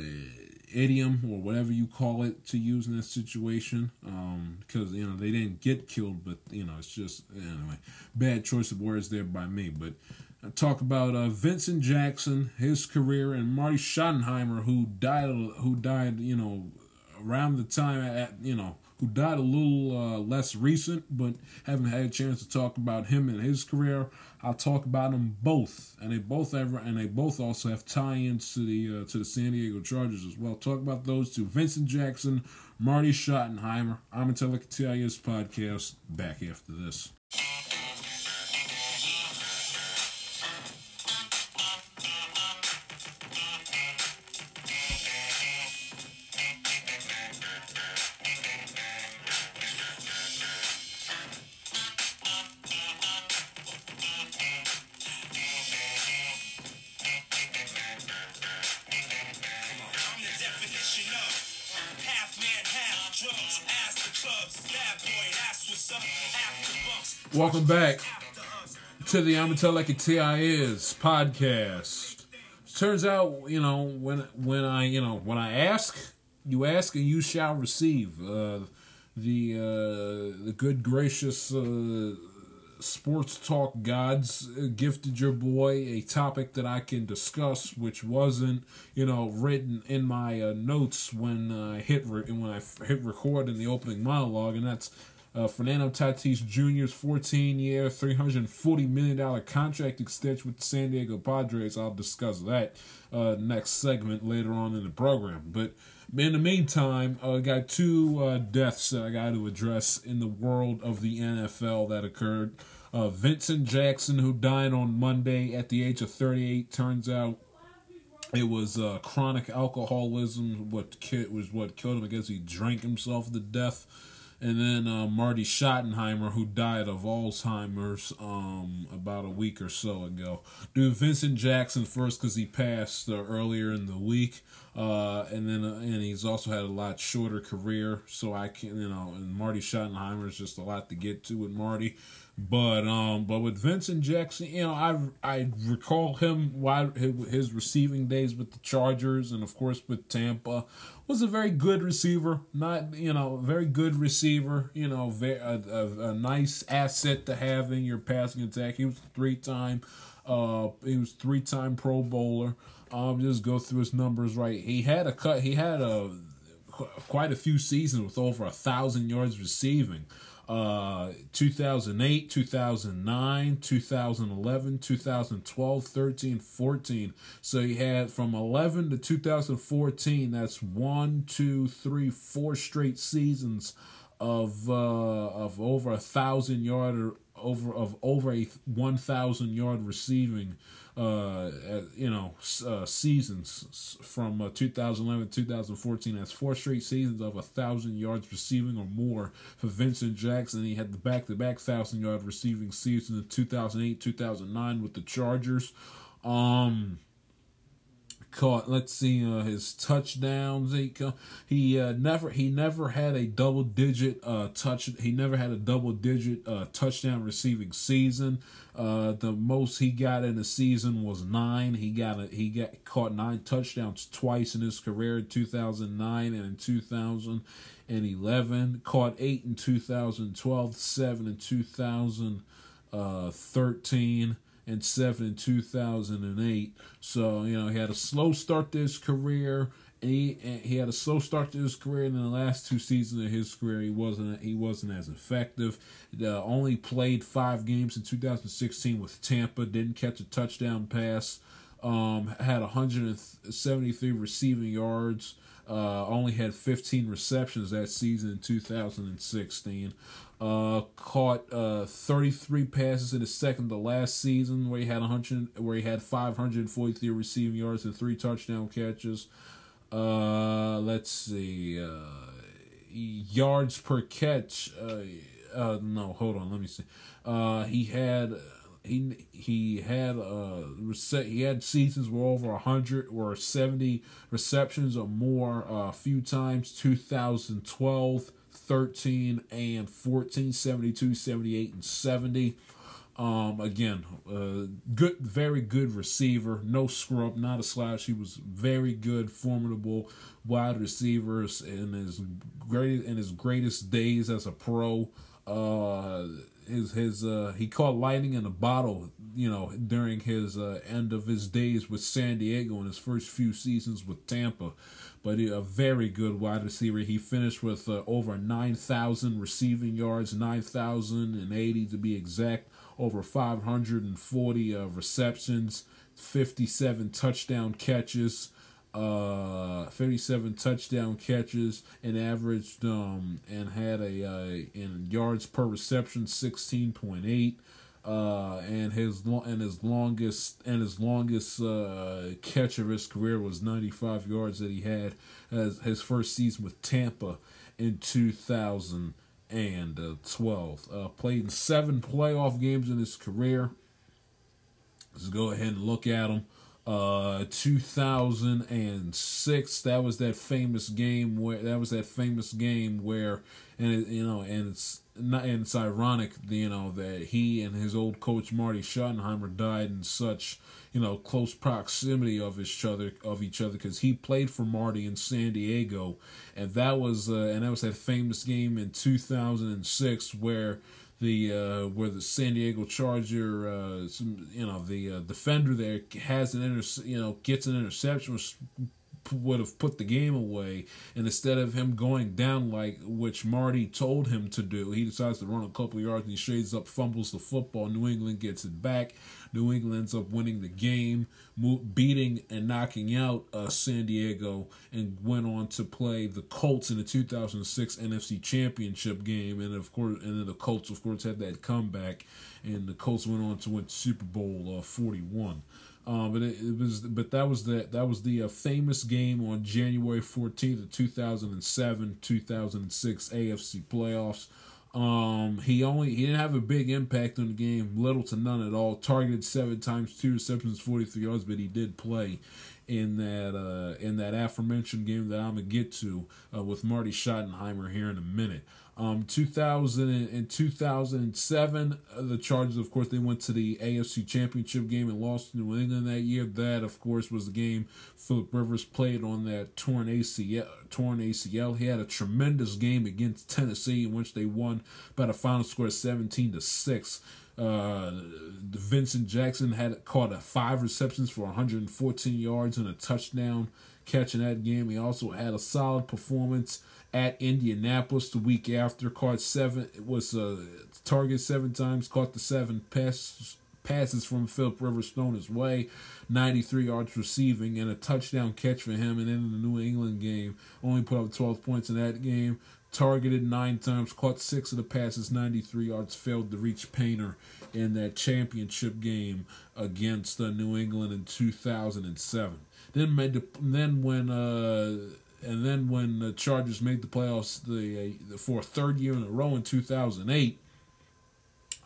idiom or whatever you call it to use in that situation because um, you know they didn't get killed, but you know it's just anyway bad choice of words there by me, but talk about uh, Vincent Jackson, his career, and Marty Schottenheimer, who died, who died, you know, around the time at, you know, who died a little uh, less recent, but haven't had a chance to talk about him and his career. I'll talk about them both, and they both ever, and they both also have tie-ins to the uh, to the San Diego Chargers as well. Talk about those two: Vincent Jackson, Marty Schottenheimer. I'm TIS podcast. Back after this. Welcome back to the I'm Tell Like a T.I. Is podcast. Turns out, you know, when when I you know when I ask, you ask and you shall receive. Uh, the uh, the good gracious uh, sports talk gods gifted your boy a topic that I can discuss, which wasn't you know written in my uh, notes when I hit re- when I hit record in the opening monologue, and that's uh, Fernando Tatis Jr.'s 14 year, $340 million contract extension with the San Diego Padres. I'll discuss that uh, next segment later on in the program. But in the meantime, I uh, got two uh, deaths that I got to address in the world of the NFL that occurred. Uh, Vincent Jackson, who died on Monday at the age of 38, turns out it was uh, chronic alcoholism. What was what killed him? I guess he drank himself to death and then uh, Marty Schottenheimer, who died of Alzheimer's um, about a week or so ago. Do Vincent Jackson first because he passed uh, earlier in the week, uh, and then uh, and he's also had a lot shorter career. So I can you know, and Marty Schottenheimer is just a lot to get to with Marty. But um, but with Vincent Jackson, you know, I I recall him while his receiving days with the Chargers and of course with Tampa was a very good receiver. Not you know, very good receiver. You know, very, a, a, a nice asset to have in your passing attack. He was three time, uh, he was three time Pro Bowler. Um, just go through his numbers right. He had a cut. He had a quite a few seasons with over a thousand yards receiving. Uh 2008 2009 2011 2012 13 14 so he had from 11 to 2014 that's one two three four straight seasons of uh of over a thousand yard over of over a 1000 yard receiving uh, you know, uh, seasons from uh, 2011 2014. That's four straight seasons of a thousand yards receiving or more for Vincent Jackson. He had the back to back thousand yard receiving season in 2008 2009 with the Chargers. Um, caught. Let's see uh, his touchdowns. He he uh, never he never had a double digit uh, touch. He never had a double digit uh, touchdown receiving season. Uh, the most he got in a season was nine. He got a, he got caught nine touchdowns twice in his career in 2009 and in 2011. Caught eight in 2012, seven in 2013 and seven in 2008. So you know he had a slow start to his career. And he he had a slow start to his career, and in the last two seasons of his career, he wasn't he wasn't as effective. Uh, only played five games in 2016 with Tampa. Didn't catch a touchdown pass. Um, had 173 receiving yards Uh, only had 15 receptions that season in 2016. Uh, caught uh, 33 passes in the second to last season, where he had 100, where he had 543 receiving yards and three touchdown catches. Uh, let's see, uh, yards per catch. Uh, uh, no, hold on, let me see. Uh, he had he he had uh he had seasons where over hundred or seventy receptions or more a uh, few times 2012 13 and 14 72 78 and 70 um again uh good very good receiver no scrub not a slash. He was very good formidable wide receivers in his great in his greatest days as a pro. Uh his his uh he caught lightning in a bottle you know during his uh, end of his days with San Diego in his first few seasons with Tampa. But he, a very good wide receiver. He finished with uh, over 9000 receiving yards 9080 to be exact over 540 uh, receptions 57 touchdown catches uh 57 touchdown catches and averaged um and had a uh in yards per reception 16.8 uh and his lo- and his longest and his longest uh catch of his career was 95 yards that he had as his first season with Tampa in 2012 uh played in seven playoff games in his career. Let's go ahead and look at him uh 2006 that was that famous game where that was that famous game where and it, you know and it's not and it's ironic you know that he and his old coach Marty Schottenheimer died in such you know close proximity of each other of each other because he played for Marty in San Diego. And that was uh, and that was that famous game in 2006 where the uh, where the San Diego Charger, uh, some, you know, the uh, defender there has an inter- you know gets an interception, which would have put the game away, and instead of him going down like which Marty told him to do, he decides to run a couple yards and he shades up, fumbles the football. New England gets it back. New England ends up winning the game, beating and knocking out uh, San Diego, and went on to play the Colts in the 2006 NFC Championship game. And of course, and then the Colts, of course, had that comeback, and the Colts went on to win Super Bowl uh, 41. Um, but it, it, was, but that was the that was the uh, famous game on January 14th of 2007, 2006 AFC playoffs. Um, he only he didn't have a big impact on the game, little to none at all. Targeted seven times, two receptions, forty three yards, but he did play in that uh, in that aforementioned game that I'm gonna get to uh, with Marty Schottenheimer here in a minute. Um, 2000 and 2007, uh, the Chargers, of course, they went to the AFC Championship game and lost to New England that year. That, of course, was the game Philip Rivers played on that torn ACL. Torn ACL. He had a tremendous game against Tennessee, in which they won by the final score of 17 to six. Uh, Vincent Jackson had caught a five receptions for 114 yards and a touchdown catch in that game. He also had a solid performance at Indianapolis the week after. Caught seven. It was a uh, target seven times. Caught the seven pass, passes from Philip Rivers thrown his way. 93 yards receiving and a touchdown catch for him. And in the New England game, only put up 12 points in that game. Targeted nine times, caught six of the passes, 93 yards, failed to reach Painter in that championship game against uh, New England in 2007. Then made the, then when uh, and then when the Chargers made the playoffs the, uh, for a third year in a row in 2008,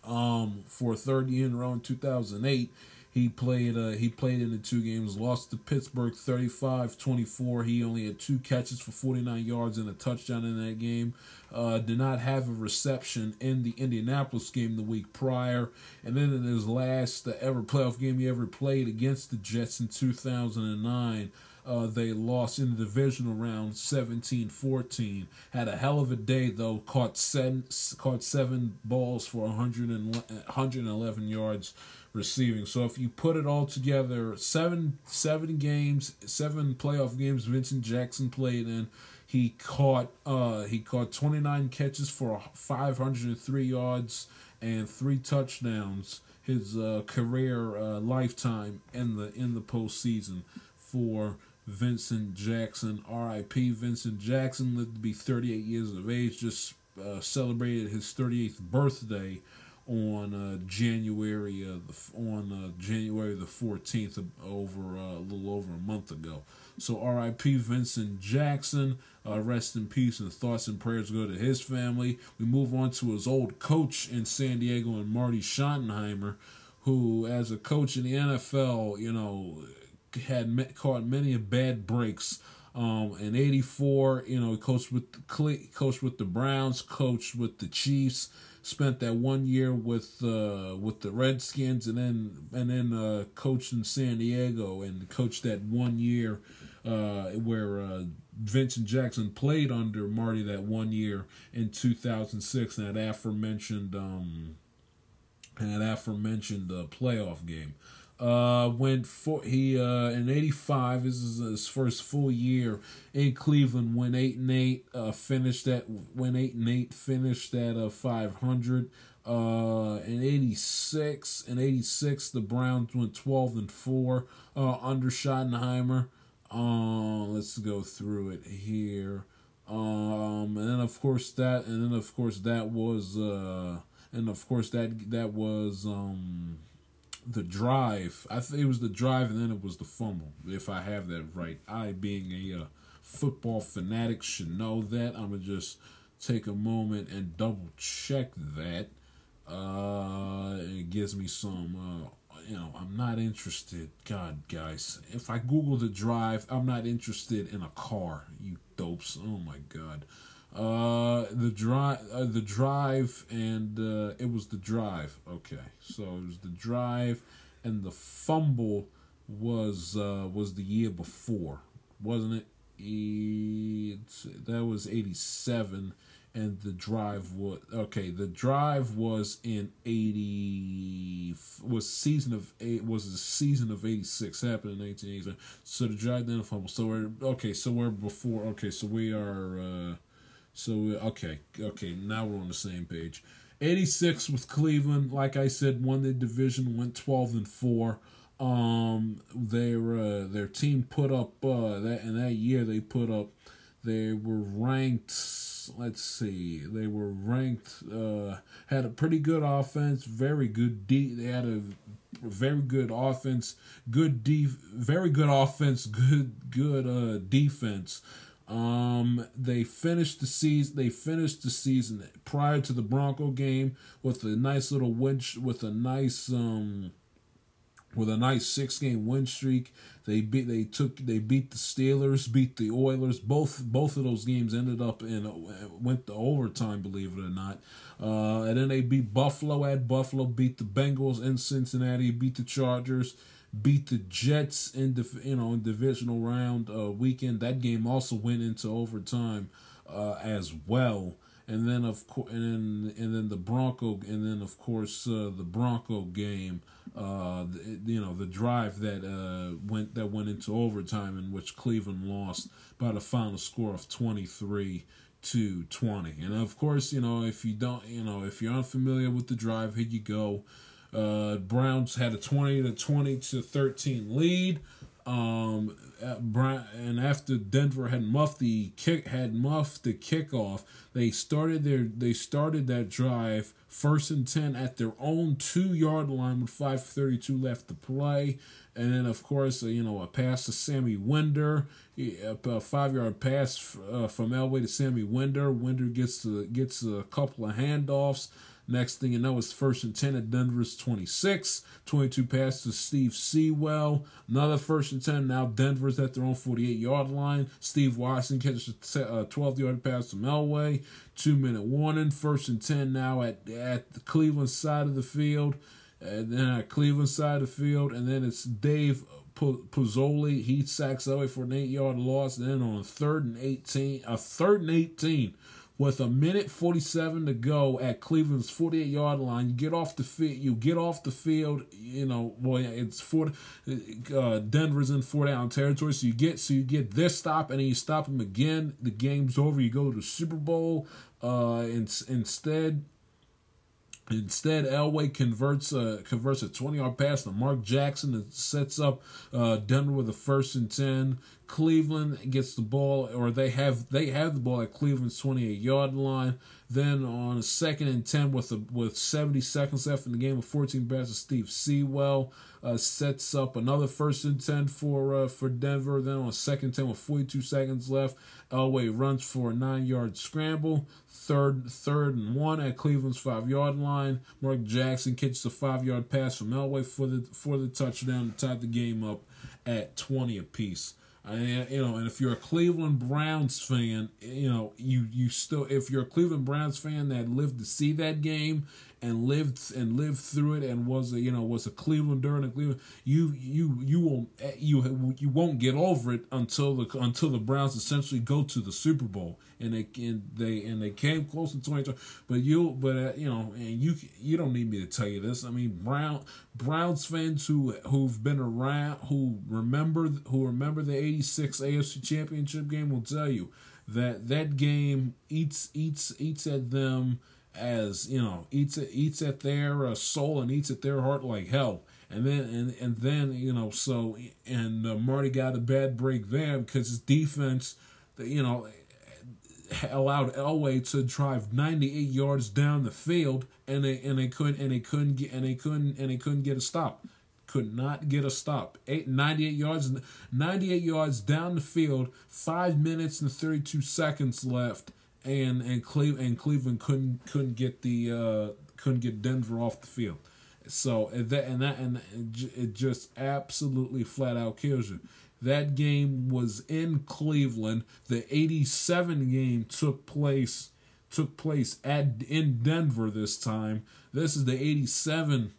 um, for a third year in a row in 2008, he played uh, he played in the two games, lost to Pittsburgh 35-24. He only had two catches for 49 yards and a touchdown in that game. Uh, did not have a reception in the Indianapolis game the week prior. And then in his last uh, ever playoff game he ever played against the Jets in 2009, uh, they lost in the divisional round 17-14. Had a hell of a day though. Caught seven, caught seven balls for 100 and, 111 yards receiving. So if you put it all together, seven seven games, seven playoff games Vincent Jackson played in. He caught uh he caught 29 catches for 503 yards and three touchdowns. His uh, career uh, lifetime in the in the postseason for Vincent Jackson, R.I.P. Vincent Jackson lived to be 38 years of age. Just uh, celebrated his 38th birthday on uh, January uh, the, on uh, January the 14th, over uh, a little over a month ago. So R.I.P. Vincent Jackson. Uh, rest in peace and thoughts and prayers go to his family. We move on to his old coach in San Diego and Marty Schottenheimer, who, as a coach in the NFL, you know, had caught many bad breaks. Um, in '84, you know, he coached with the, coached with the Browns, coached with the Chiefs, spent that one year with uh, with the Redskins, and then and then uh, coached in San Diego and coached that one year uh, where uh, Vincent Jackson played under Marty that one year in 2006 in that aforementioned um, in that aforementioned uh, playoff game. Uh, went for he uh in '85. This is his first full year in Cleveland. Went eight and eight. Uh, finished that. went eight and eight. Finished at uh 500. Uh, in '86, in '86, the Browns went 12 and four. Uh, under Schottenheimer. Um, let's go through it here. Um, and then of course that, and then of course that was, uh, and of course that that was um, the drive. I think it was the drive, and then it was the fumble. If I have that right, I being a uh, football fanatic should know that. I'm gonna just take a moment and double check that. Uh, it gives me some uh, you know, I'm not interested. God, guys, if I Google the drive, I'm not interested in a car. You dopes. Oh my God. Uh, the drive, uh, the drive, and uh, it was the drive. Okay, so it was the drive, and the fumble was uh was the year before, wasn't it? It's, that was eighty seven and the drive was okay. The drive was in eighty was season of eight was the season of eighty six happened in nineteen eighty seven. So the drive then the fumble. So we're okay. So we're before. Okay, so we are. Uh, so okay, okay. Now we're on the same page. Eighty six with Cleveland. Like I said, won the division. Went twelve and four. Um, their uh, their team put up uh, that in that year they put up. They were ranked let's see, they were ranked, uh, had a pretty good offense, very good D. They had a very good offense, good D, very good offense, good good uh defense. Um, they finished the season. They finished the season prior to the Bronco game with a nice little win, with a nice um, with a nice six game win streak. They beat they took they beat the Steelers, beat the Oilers. Both both of those games ended up in went to overtime, believe it or not. Uh, and then they beat Buffalo at Buffalo, beat the Bengals in Cincinnati, beat the Chargers, beat the Jets in the you know in divisional round uh, weekend. That game also went into overtime uh, as well and then of course, and then and then the Bronco, and then of course uh, the Bronco game. Uh, the, you know the drive that uh, went that went into overtime in which Cleveland lost by the final score of twenty three to twenty. And of course, you know if you don't, you know if you're unfamiliar with the drive, here you go. Uh, Browns had a twenty to twenty to thirteen lead. Um, and after Denver had muffed the kick, had muffed the kickoff, they started their they started that drive first and ten at their own two yard line with five thirty two left to play, and then of course uh, you know a pass to Sammy Winder, a five yard pass uh, from Elway to Sammy Winder. Winder gets to, gets a couple of handoffs. Next thing you know, it's first and 10 at Denver's 26. 22 pass to Steve Sewell. Another first and 10. Now Denver's at their own 48 yard line. Steve Watson catches a uh, 12 yard pass to Elway. Two minute warning. First and 10 now at, at the Cleveland side of the field. And then at Cleveland side of the field. And then it's Dave Puzzuoli. He sacks Elway for an eight yard loss. Then on third and 18, a third and 18 with a minute 47 to go at Cleveland's 48 yard line. You get off the field. You get off the field. You know, boy, it's four. Uh, Denver's in four down territory, so you get so you get this stop, and then you stop them again. The game's over. You go to the Super Bowl. Uh, in, instead, Instead, Elway converts a converts a 20 yard pass to Mark Jackson that sets up uh, Denver with a first and 10. Cleveland gets the ball, or they have they have the ball at Cleveland's 28 yard line. Then on a second and 10 with a, with 70 seconds left in the game with 14 passes, Steve Sewell uh, sets up another first and 10 for uh, for Denver. Then on a second 10 with 42 seconds left, Elway runs for a nine yard scramble. Third third and one at Cleveland's five yard line. Mark Jackson catches a five yard pass from Elway for the for the touchdown to tie the game up at 20 apiece. And, you know, and if you're a Cleveland Browns fan, you know, you you still if you're a Cleveland Browns fan that lived to see that game and lived and lived through it and was a you know was a Clevelander and a Cleveland, you you you will you you won't get over it until the until the Browns essentially go to the Super Bowl and they and they and they came close to twenty. But you but uh, you know and you you don't need me to tell you this. I mean Brown Browns fans who who've been around who remember who remember the eighty six AFC Championship game will tell you that that game eats eats eats at them as you know eats it eats at their uh, soul and eats at their heart like hell. And then and and then you know so and uh, Marty got a bad break there because his defense, you know, allowed Elway to drive 98 yards down the field and they and they couldn't and they couldn't get and they couldn't and they couldn't get a stop. Could not get a stop. Eight, 98 yards 98 yards down the field, 5 minutes and 32 seconds left and and Cleveland and Cleveland couldn't couldn't get the uh, couldn't get Denver off the field. So and that and that and it just absolutely flat out kills you. That game was in Cleveland. The '87 game took place took place at in Denver this time. This is the '87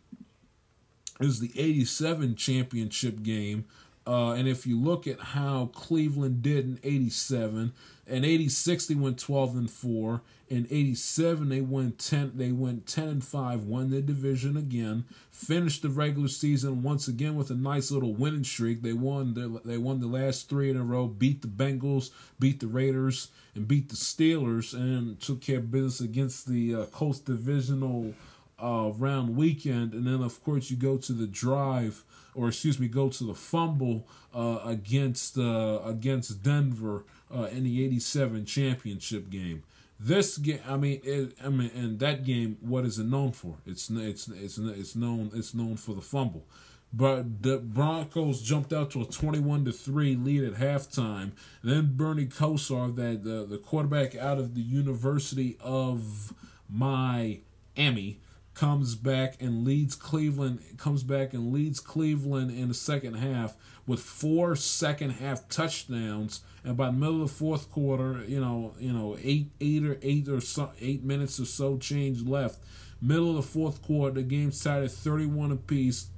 is the '87 championship game. Uh, and if you look at how Cleveland did in '87, in '86 they went 12 and four. In '87 they went 10. They went 10 and five. Won the division again. Finished the regular season once again with a nice little winning streak. They won. The, they won the last three in a row. Beat the Bengals. Beat the Raiders. And beat the Steelers. And took care of business against the uh, Colts Divisional uh, round weekend. And then of course you go to the drive or excuse me, go to the fumble uh, against uh, against Denver uh, in the '87 championship game. This game, I mean, it, I mean, and that game, what is it known for? It's it's it's it's known it's known for the fumble. But the Broncos jumped out to a 21 to 3 lead at halftime. Then Bernie Kosar, that the, the quarterback out of the University of Miami, comes back and leads Cleveland comes back and leads Cleveland in the second half with four second half touchdowns and by the middle of the fourth quarter you know you know eight eight or eight or so eight minutes or so change left. Middle of the fourth quarter the game started 31 apiece.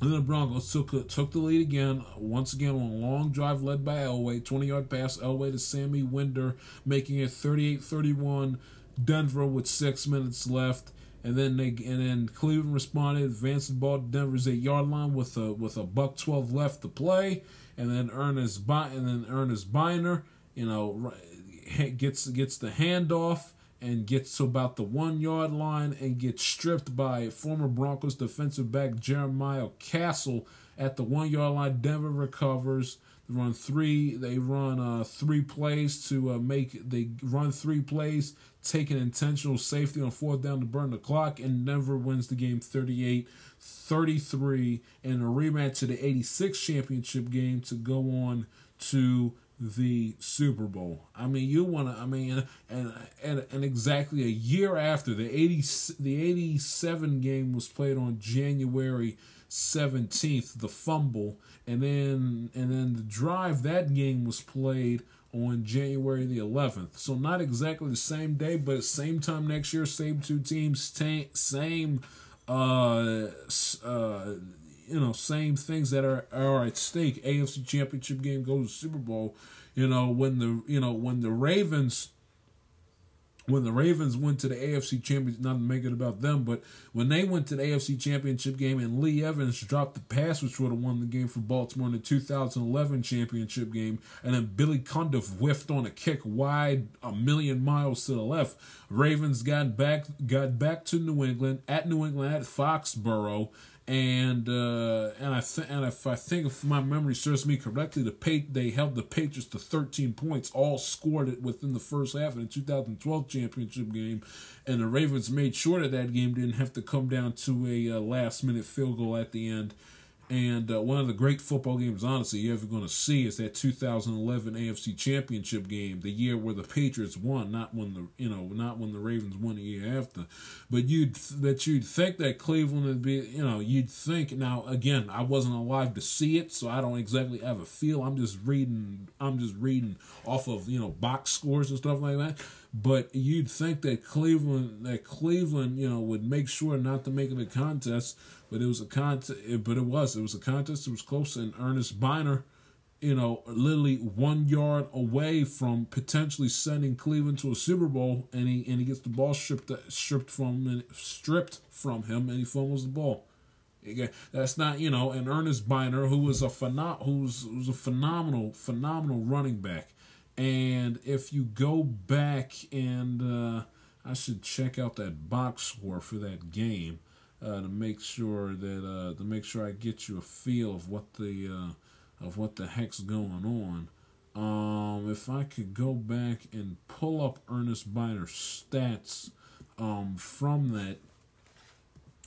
And then the Broncos took took the lead again, once again on a long drive led by Elway, 20 yard pass Elway to Sammy Winder, making it 38 31. Denver with six minutes left and then they and then Cleveland responded, advanced the ball to Denver's eight yard line with a with a buck twelve left to play, and then Earnest and then Earnest Byner, you know, gets gets the handoff and gets to about the one yard line and gets stripped by former Broncos defensive back Jeremiah Castille at the one yard line. Denver recovers. Run three. They run uh, three plays to uh, make. They run three plays taking intentional safety on fourth down to burn the clock, and Denver wins the game 38 33 in a rematch to the 86 championship game to go on to the Super Bowl. I mean, you want to. I mean, and, and and exactly a year after the eighty the eighty seven game was played on January seventeenth, the fumble, and then and then the drive that game was played on January the 11th. So not exactly the same day, but same time next year, same two teams, same uh uh you know, same things that are are at stake. AFC Championship game goes to Super Bowl. You know, when the you know, when the Ravens when the Ravens went to the AFC Championship, not to make it about them, but when they went to the AFC Championship game and Lee Evans dropped the pass, which would have won the game for Baltimore in the 2011 Championship game, and then Billy Cundiff whiffed on a kick wide a million miles to the left. Ravens got back got back to New England at New England at Foxborough and uh, and I th- and if I think if my memory serves me correctly, the pa- they held the Patriots to 13 points, all scored it within the first half of the 2012 championship game, and the Ravens made sure that that game didn't have to come down to a uh, last minute field goal at the end. And uh, one of the great football games, honestly, you're ever going to see is that 2011 AFC Championship game, the year where the Patriots won, not when the you know, not when the Ravens won the year after. But you'd that you'd think that Cleveland would be, you know, you'd think. Now, again, I wasn't alive to see it, so I don't exactly have a feel. I'm just reading. I'm just reading off of you know box scores and stuff like that. But you'd think that Cleveland, that Cleveland, you know, would make sure not to make it a contest but it was a contest. But it was it was a contest. It was close, and Earnest Byner, you know, literally one yard away from potentially sending Cleveland to a Super Bowl, and he and he gets the ball stripped stripped from and stripped from him, and he fumbles the ball. Again, that's not you know, and Earnest Byner, who was a phenom- who's who's a phenomenal phenomenal running back, and if you go back and uh, I should check out that box score for that game uh, to make sure that uh, to make sure I get you a feel of what the uh, of what the heck's going on. Um, if I could go back and pull up Earnest Byner's stats um, from that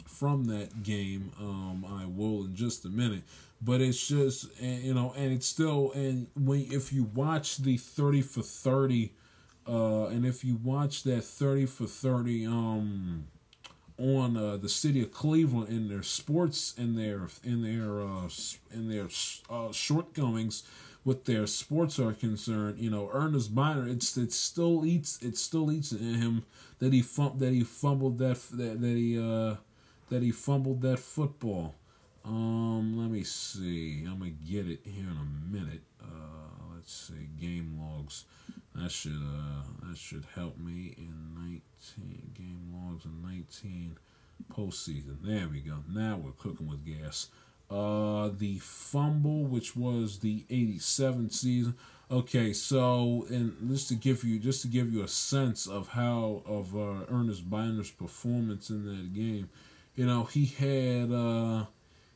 from that game, um, I will in just a minute. But it's just and, you know, and it's still and when if you watch the thirty for thirty, uh, and if you watch that thirty for thirty, um on uh, the city of Cleveland in their sports in their in their uh, in their uh, shortcomings with their sports are concerned. You know, Earnest Byner, it's it still eats it still eats in him that he fum- that he fumbled that that, that he uh, that he fumbled that football. Um, let me see. I'm gonna get it here in a minute. Uh, let's see game logs. That should uh that should help me in 19 game logs in 19 postseason. There we go. Now we're cooking with gas. Uh, the fumble, which was the 87 season. Okay, so and just to give you just to give you a sense of how of uh, Earnest Byner's performance in that game, you know he had uh,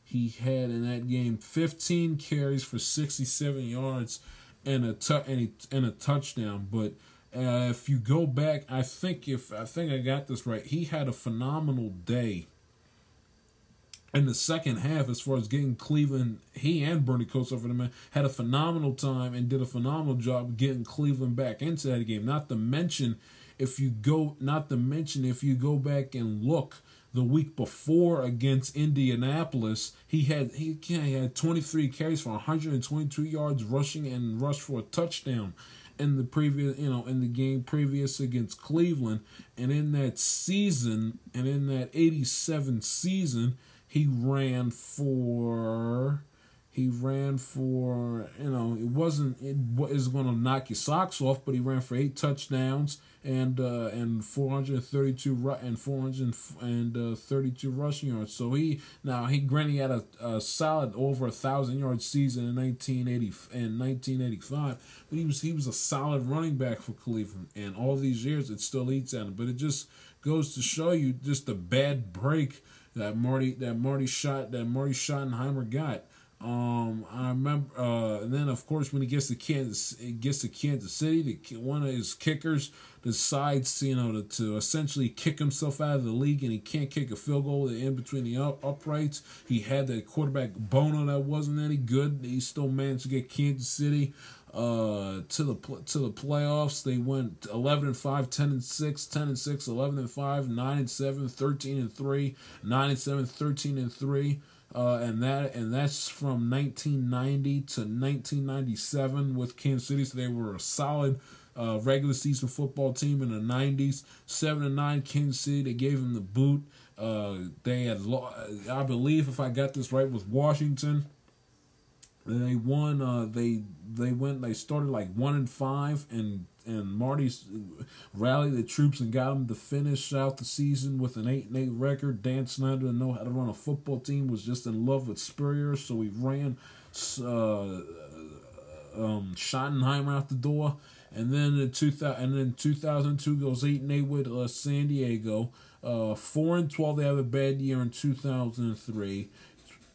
he had in that game 15 carries for 67 yards and a tu- and a, and a touchdown. But uh, if you go back, I think if I think I got this right, he had a phenomenal day in the second half as far as getting Cleveland. He and Bernie Kosar for the man had a phenomenal time and did a phenomenal job getting Cleveland back into that game. Not to mention, if you go, not to mention if you go back and look the week before against Indianapolis, he had he, he had 23 carries for 122 yards rushing and rushed for a touchdown in the previous you know in the game previous against Cleveland. And in that season and in that 87 season he ran for he ran for you know it wasn't it was going to knock your socks off but he ran for eight touchdowns and uh, and 432 and 432 rushing yards. So he now he granted he had a, a solid over a thousand yard season in 1980 and 1985, but he was he was a solid running back for Cleveland, and all these years it still eats at him. But it just goes to show you just the bad break that Marty that Marty shot that Marty Schottenheimer got. Um, I remember, uh, and then of course when he gets to Kansas, he gets to Kansas City, the, one of his kickers decides, you know, to, to essentially kick himself out of the league, and he can't kick a field goal in between the up, uprights. He had that quarterback Bono that wasn't any good. He still managed to get Kansas City uh, to the to the playoffs. They went 11 and 5, 10 and 6, 10 and 6, 11 and 5, 9 and 7, 13 and 3, 9 and 7, 13 and 3. Uh, and that and that's from 1990 to 1997 with Kansas City. So they were a solid uh, regular season football team in the 90s. Seven and nine Kansas City. They gave him the boot. Uh, they had, I believe, if I got this right, with Washington. They won. Uh, they they went. They started like one and five, and and Marty rallied the troops and got them to finish out the season with an eight and eight record. Dan Snyder didn't know how to run a football team. Was just in love with Spurrier, so he ran uh, um, Schottenheimer out the door. And then in two thousand, and then two thousand two goes eight and eight with uh, San Diego. Uh, four and twelve, they have a bad year in two thousand and three.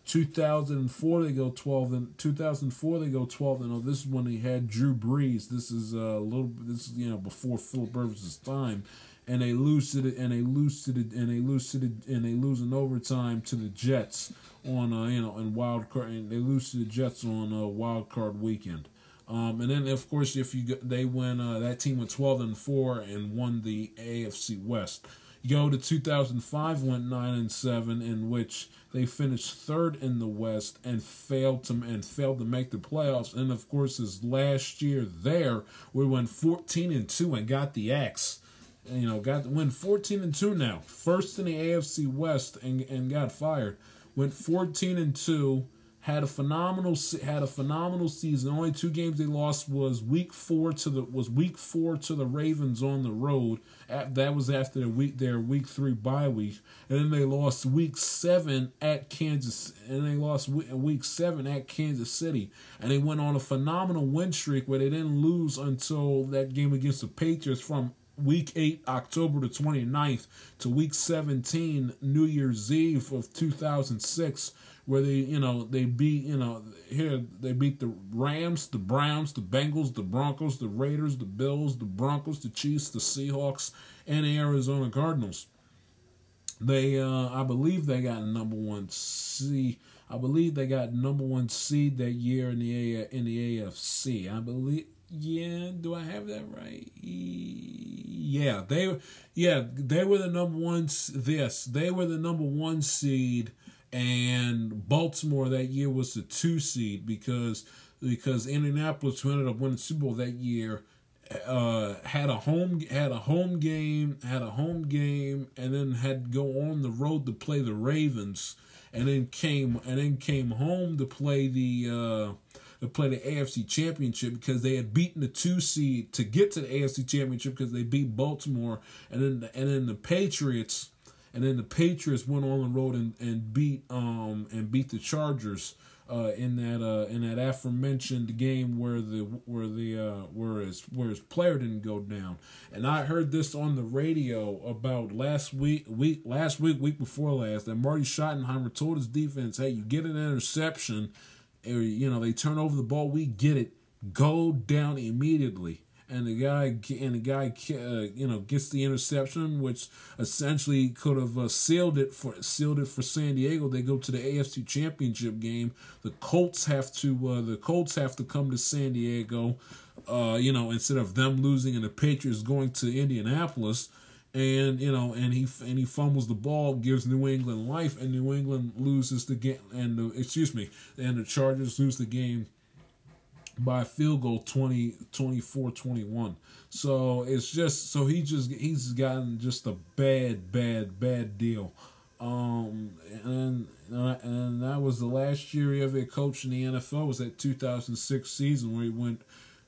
2004 they go 12 and 2004 they go 12 and oh this is when they had Drew Brees this is uh, a little this is you know before Philip Rivers' time and they lose the and they lose the and they lose the and they lose in overtime to the Jets on uh, you know in wild card and they lose to the Jets on uh, wild card weekend. Um, and then of course if you they win uh, that team went 12 and 4 and won the AFC West. You go to 2005 went 9 and 7 in which they finished third in the West and failed to and failed to make the playoffs. And of course, his last year there, we went 14 and 2 and got the axe you know, got went 14 and 2 now. First in the AFC West and and got fired. Went 14 and 2. Had a phenomenal had a phenomenal season. Only two games they lost was week 4 to the was week 4 to the Ravens on the road. That was after their week their week 3 bye week. And then they lost week 7 at Kansas and they lost week, week 7 at Kansas City. And they went on a phenomenal win streak where they didn't lose until that game against the Patriots from week 8 october the 29th to week 17 new year's eve of 2006 where they you know they beat you know here they beat the rams the browns the bengals the broncos the raiders the bills the broncos the chiefs the seahawks and the arizona cardinals they uh i believe they got number one seed i believe they got number one seed that year in the A- in the afc i believe yeah, do I have that right? Yeah, they yeah, they were the number one this. They were the number 1 seed and Baltimore that year was the 2 seed because because Indianapolis who ended up winning Super Bowl that year uh, had a home had a home game, had a home game and then had to go on the road to play the Ravens and then came and then came home to play the uh to play the AFC Championship because they had beaten the two seed to get to the AFC Championship because they beat Baltimore. And then and then the Patriots and then the Patriots went on the road and, and beat um and beat the Chargers uh, in that uh, in that aforementioned game where the where the uh, where his where his player didn't go down. And I heard this on the radio about last week week last week week before last that Marty Schottenheimer told his defense, "Hey, you get an interception." or you know they turn over the ball, we get it, go down immediately. And the guy and the guy, uh, you know, gets the interception, which essentially could have uh, sealed it for sealed it for San Diego. They go to the AFC Championship game. The Colts have to uh, the Colts have to come to San Diego, uh, you know, instead of them losing and the Patriots going to Indianapolis and you know, and he and he fumbles the ball, gives New England life, and New England loses the game. And the, excuse me, and the Chargers lose the game by field goal 20, 24 21. So it's just so he just he's gotten just a bad, bad, bad deal. Um, and and that was the last year he ever coached in the NFL was that 2006 season where he went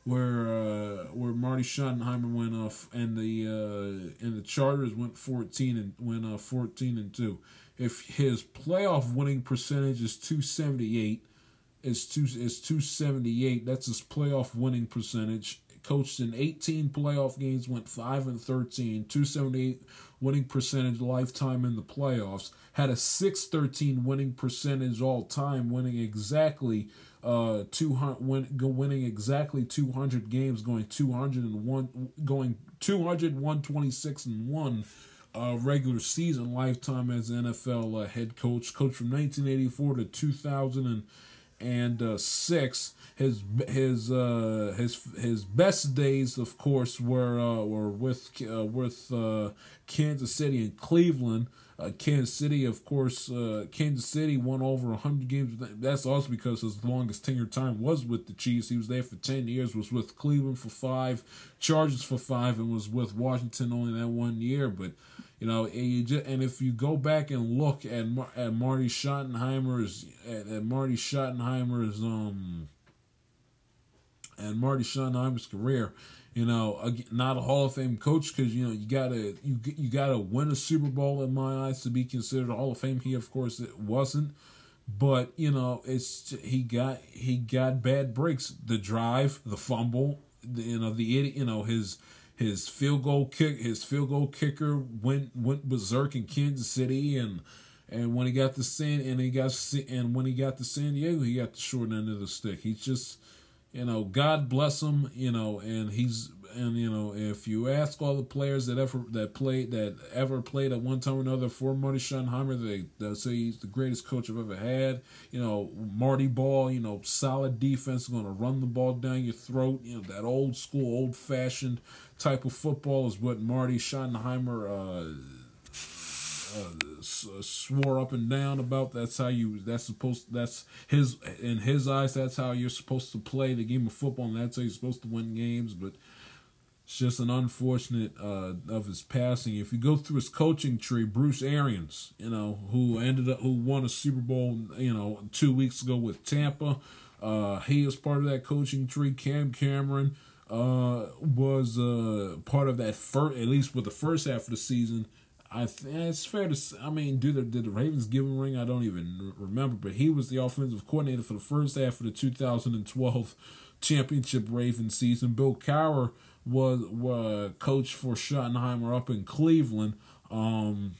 where uh, where Marty Schottenheimer went off and the uh, and the Chargers went fourteen and went uh, fourteen and two. If his playoff winning percentage is two seventy eight, is two is two seventy eight. That's his playoff winning percentage. Coached in eighteen playoff games, went five and 13, 278 winning percentage lifetime in the playoffs. Had a six thirteen winning percentage all time, winning exactly uh 200 win, winning exactly 200 games going 201 going 200 126 and 1 uh regular season lifetime as NFL uh, head coach coach from 1984 to 2000 and uh, six. His his uh, his his best days, of course, were uh, were with uh, with uh, Kansas City and Cleveland. Uh, Kansas City, of course, uh, Kansas City won over 100 games. That's also because his longest tenure time was with the Chiefs. He was there for 10 years, was with Cleveland for five, Chargers for five, and was with Washington only that one year. But, you know, and, you just, and if you go back and look at at Marty Schottenheimer's at, at Marty Schottenheimer's um and Marty Schottenheimer's career, you know, not a Hall of Fame coach because you know you gotta you you gotta win a Super Bowl in my eyes to be considered a Hall of Fame. He of course it wasn't, but you know it's he got he got bad breaks. The drive, the fumble, the, you know the idiot, you know his his field goal kick, his field goal kicker went went berserk in Kansas City, and and when he got to San and he got and when he got to San Diego, he got the short end of the stick. He's just, you know, God bless him, you know, and he's and you know if you ask all the players that ever that played that ever played at one time or another for Marty Schottenheimer, they they'll say he's the greatest coach I've ever had. You know, Marty Ball, you know, solid defense, going to run the ball down your throat. You know, that old school, old fashioned type of football is what Marty Schottenheimer. Uh, uh, swore up and down about. That's how you. That's supposed. That's his in his eyes. That's how you're supposed to play the game of football, and that's how you're supposed to win games. But it's just an unfortunate uh, of his passing. If you go through his coaching tree, Bruce Arians, you know, who ended up who won a Super Bowl, you know, two weeks ago with Tampa. Uh, he is part of that coaching tree. Cam Cameron uh, was uh, part of that first, at least with the first half of the season. I th- it's fair to say, I mean, did the, did the Ravens give him a ring? I don't even remember, but he was the offensive coordinator for the first half of the 2012 championship Ravens season. Bill Cowher was, was coach for Schottenheimer up in Cleveland. Um,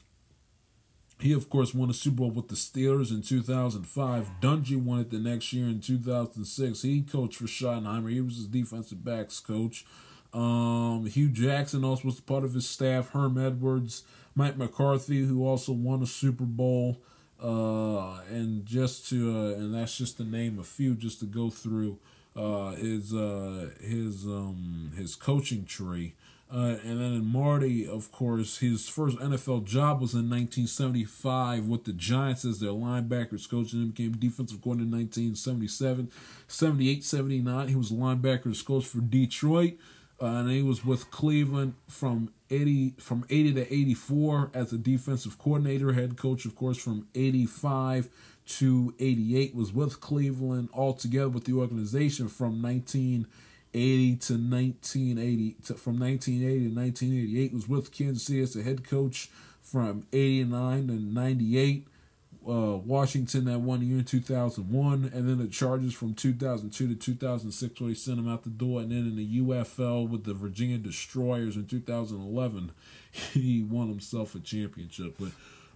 he, of course, won a Super Bowl with the Steelers in 2005. Dungy won it the next year in 2006. He coached for Schottenheimer. He was his defensive backs coach. Um, Hue Jackson also was part of his staff. Herm Edwards, Mike McCarthy, who also won a Super Bowl. Uh, and just to uh, and that's just to name a few, just to go through uh, his uh, his um, his coaching tree. Uh, and then in Marty, of course, his first NFL job was in 1975 with the Giants as their linebackers coach, and then became defensive coordinator in 1977. 78 79, he was linebackers coach for Detroit. Uh, and he was with Cleveland from 80 from 80 to 84 as a defensive coordinator, head coach, of course, from 85 to 88 was with Cleveland altogether with the organization from 1980 to 1980 to, from 1980 to 1988 was with Kansas City as a head coach from 89 to 98 uh, Washington that one year in 2001, and then the Chargers from 2002 to 2006 where he sent him out the door, and then in the UFL with the Virginia Destroyers in 2011, he won himself a championship. But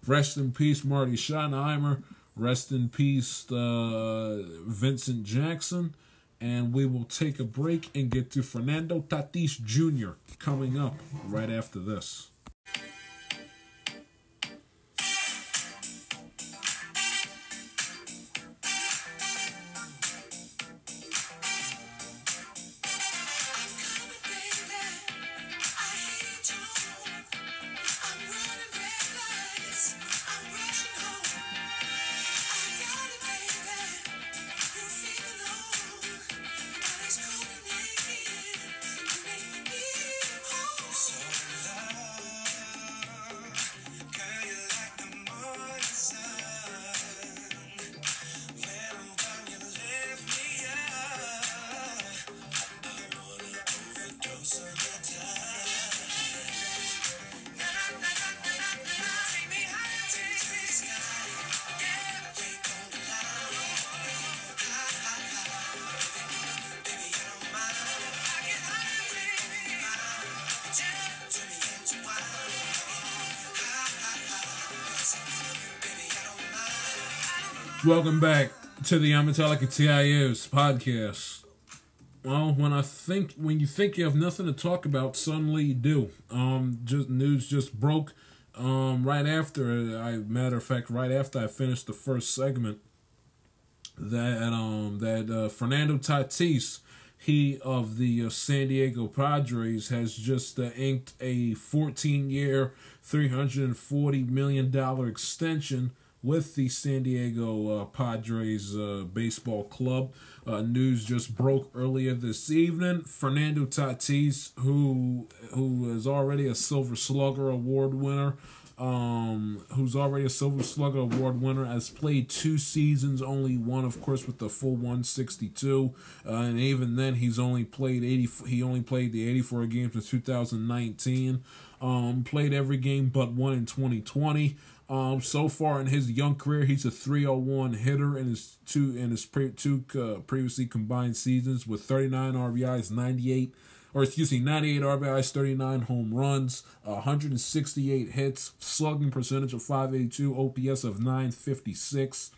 rest in peace, Marty Schottenheimer. Rest in peace, uh, Vincent Jackson. And we will take a break and get to Fernando Tatis Jr. coming up right after this. Welcome back to the Amatelica TIOs podcast. Well, when I think when you think you have nothing to talk about, suddenly you do. Um, just news just broke. Um, right after I matter of fact, right after I finished the first segment, that um that uh, Fernando Tatis, he of the uh, San Diego Padres, has just uh, inked a 14 year, 340 million dollar extension with the San Diego uh, Padres uh, baseball club. Uh, news just broke earlier this evening. Fernando Tatis, who who is already a Silver Slugger Award winner, um, who's already a Silver Slugger Award winner, has played two seasons, only one, of course, with the full 162, uh, and even then, he's only played 80. He only played the 84 games in 2019. Um, played every game but one in 2020. Um, so far in his young career, he's a 301 hitter in his two in his pre, two uh, previously combined seasons with 39 RBIs, 98 or excuse me, 98 RBIs, 39 home runs, 168 hits, slugging percentage of 582, OPS of 956.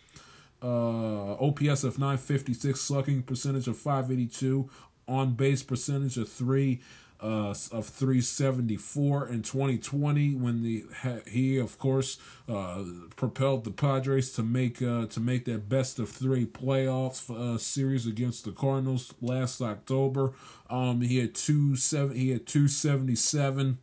Uh, OPS of 956, slugging percentage of 582, on base percentage of 3 uh, of 374 in 2020 when the he of course uh, propelled the Padres to make uh, to make that best of three playoffs uh, series against the Cardinals last October. Um, he had two seven he had 277,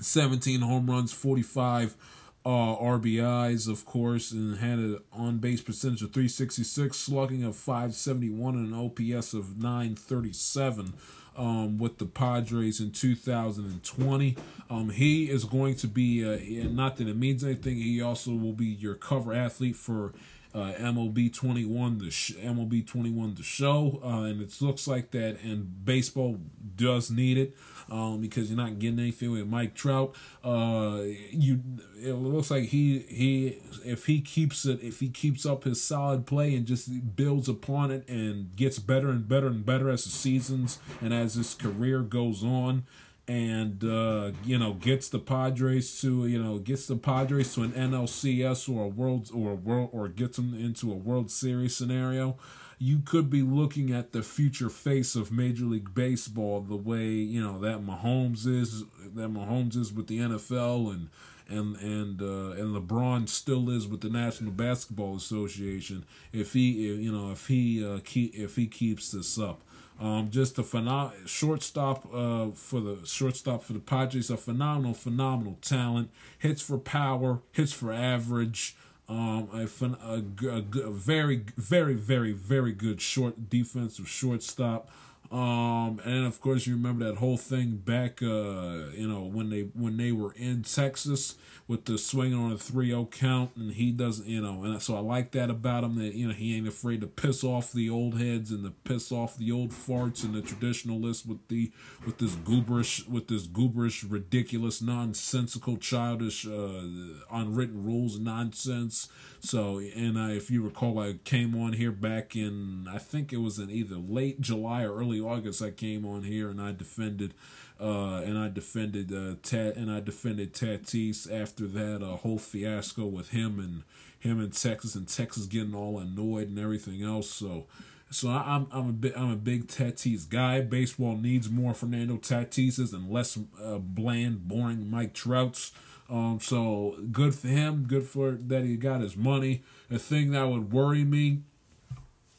17 home runs, 45 uh, RBIs, of course, and had an on base percentage of 366, slugging of 571, and an OPS of 937 um, with the Padres in 2020. Um, he is going to be, uh, not that it means anything, he also will be your cover athlete for uh, MLB 21, the sh- MLB 21, the show, uh, and it looks like that. And baseball does need it um, because you're not getting anything with Mike Trout. Uh, you, it looks like he he if he keeps it, if he keeps up his solid play and just builds upon it and gets better and better and better as the seasons and as his career goes on and uh, you know gets the Padres to you know gets the Padres to an NLCS or a World or a World or gets them into a World Series scenario, you could be looking at the future face of Major League Baseball the way you know that Mahomes is that Mahomes is with the NFL and and and uh, and LeBron still is with the National Basketball Association. If he you know if he uh, keep if he keeps this up. Um, just a phenomenal shortstop uh, for the shortstop for the Padres. A phenomenal, phenomenal talent. Hits for power, hits for average. Um, a, a, a, a very, very, very, very good short defensive shortstop. Um, and of course, you remember that whole thing back, uh, you know, when they when they were in Texas with the swing on a 3-0 count, and he doesn't, you know, and so I like that about him that you know he ain't afraid to piss off the old heads and to piss off the old farts and the traditionalists with the with this gooberish with this gooberish, ridiculous, nonsensical, childish, uh, unwritten rules nonsense. So, and I, if you recall, I came on here back in I think it was in either late July or early August. I came on here and I defended uh, and I defended uh, Tat and I defended Tatis after that uh, whole fiasco with him and him in Texas and Texas getting all annoyed and everything else. So, so I, am I'm a bit I'm a big Tatis guy. Baseball needs more Fernando Tatises and less uh, bland, boring Mike Trouts. Um, so good for him. Good for that he got his money. The thing that would worry me